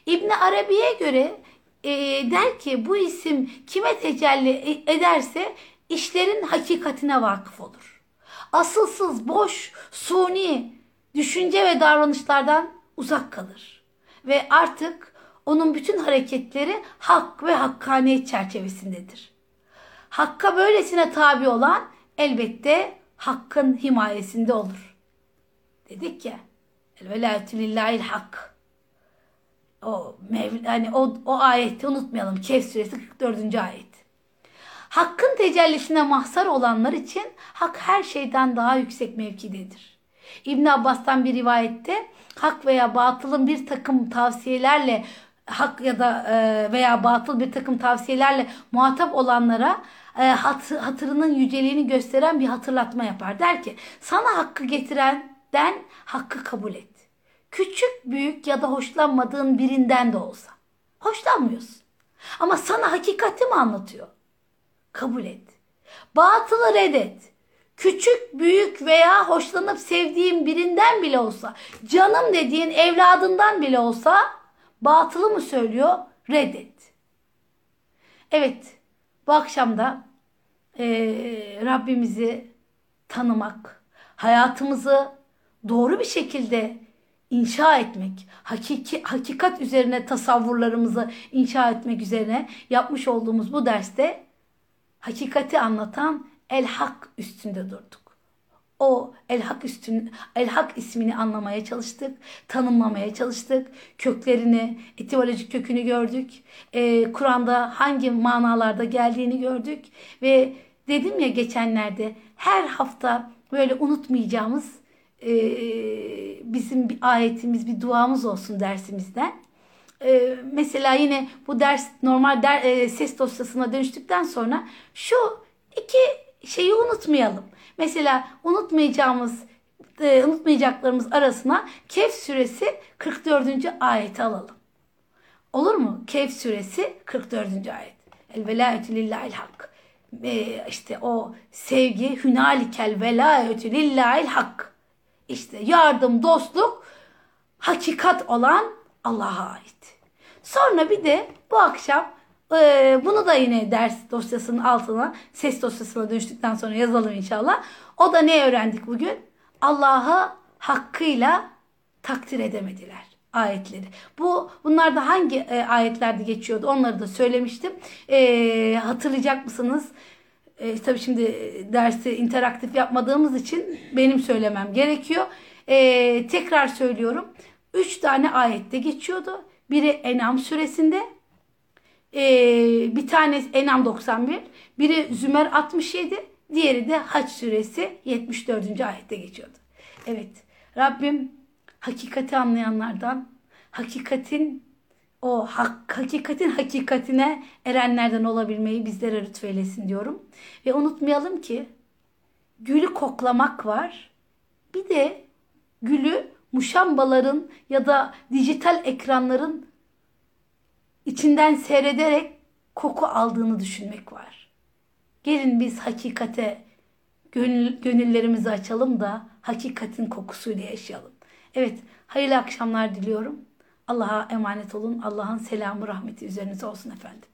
İbn Arabi'ye göre e, der ki bu isim kime tecelli e, ederse işlerin hakikatine vakıf olur. Asılsız, boş, suni düşünce ve davranışlardan uzak kalır. Ve artık onun bütün hareketleri hak ve hakkaniyet çerçevesindedir. Hakka böylesine tabi olan elbette hakkın himayesinde olur. Dedik ya el velayetü lillahil hak. O, mev, hani o, o ayeti unutmayalım. Kehf suresi 44. ayet. Hakkın tecellisine mahzar olanlar için hak her şeyden daha yüksek mevkidedir. İbn Abbas'tan bir rivayette hak veya batılın bir takım tavsiyelerle hak ya da e, veya batıl bir takım tavsiyelerle muhatap olanlara e, hatırının yüceliğini gösteren bir hatırlatma yapar. Der ki sana hakkı getirenden hakkı kabul et. Küçük, büyük ya da hoşlanmadığın birinden de olsa. Hoşlanmıyorsun. Ama sana hakikati mi anlatıyor? Kabul et. Batılı reddet. Küçük, büyük veya hoşlanıp sevdiğin birinden bile olsa, canım dediğin evladından bile olsa batılı mı söylüyor? Reddet. Evet, bu akşam da e, Rabbimizi tanımak, hayatımızı doğru bir şekilde inşa etmek, hakiki, hakikat üzerine tasavvurlarımızı inşa etmek üzerine yapmış olduğumuz bu derste hakikati anlatan El Hak üstünde durduk. O El Hak üstün El Hak ismini anlamaya çalıştık, tanımlamaya çalıştık. Köklerini, etimolojik kökünü gördük. Ee, Kur'an'da hangi manalarda geldiğini gördük ve dedim ya geçenlerde her hafta böyle unutmayacağımız e, bizim bir ayetimiz, bir duamız olsun dersimizden. E, mesela yine bu ders normal der, e, ses dosyasına dönüştükten sonra şu iki şeyi unutmayalım. Mesela unutmayacağımız e, unutmayacaklarımız arasına Kehf suresi 44. ayeti alalım. Olur mu? Kehf suresi 44. ayet. El velayetü lillahil hak. E, işte o sevgi hünalikel velayetü lillahil hak. İşte yardım, dostluk, hakikat olan Allah'a ait. Sonra bir de bu akşam e, bunu da yine ders dosyasının altına, ses dosyasına dönüştükten sonra yazalım inşallah. O da ne öğrendik bugün? Allah'ı hakkıyla takdir edemediler ayetleri. Bu bunlar da hangi e, ayetlerde geçiyordu onları da söylemiştim. E, hatırlayacak mısınız? E, tabii şimdi dersi interaktif yapmadığımız için benim söylemem gerekiyor. E, tekrar söylüyorum. Üç tane ayette geçiyordu. Biri Enam suresinde. E, bir tanesi Enam 91. Biri Zümer 67. Diğeri de Haç suresi 74. ayette geçiyordu. Evet Rabbim hakikati anlayanlardan, hakikatin o hak, hakikatin hakikatine erenlerden olabilmeyi bizlere lütfeylesin diyorum. Ve unutmayalım ki gülü koklamak var. Bir de gülü muşambaların ya da dijital ekranların içinden seyrederek koku aldığını düşünmek var. Gelin biz hakikate gönül, gönüllerimizi açalım da hakikatin kokusuyla yaşayalım. Evet, hayırlı akşamlar diliyorum. Allah'a emanet olun. Allah'ın selamı, rahmeti üzerinize olsun efendim.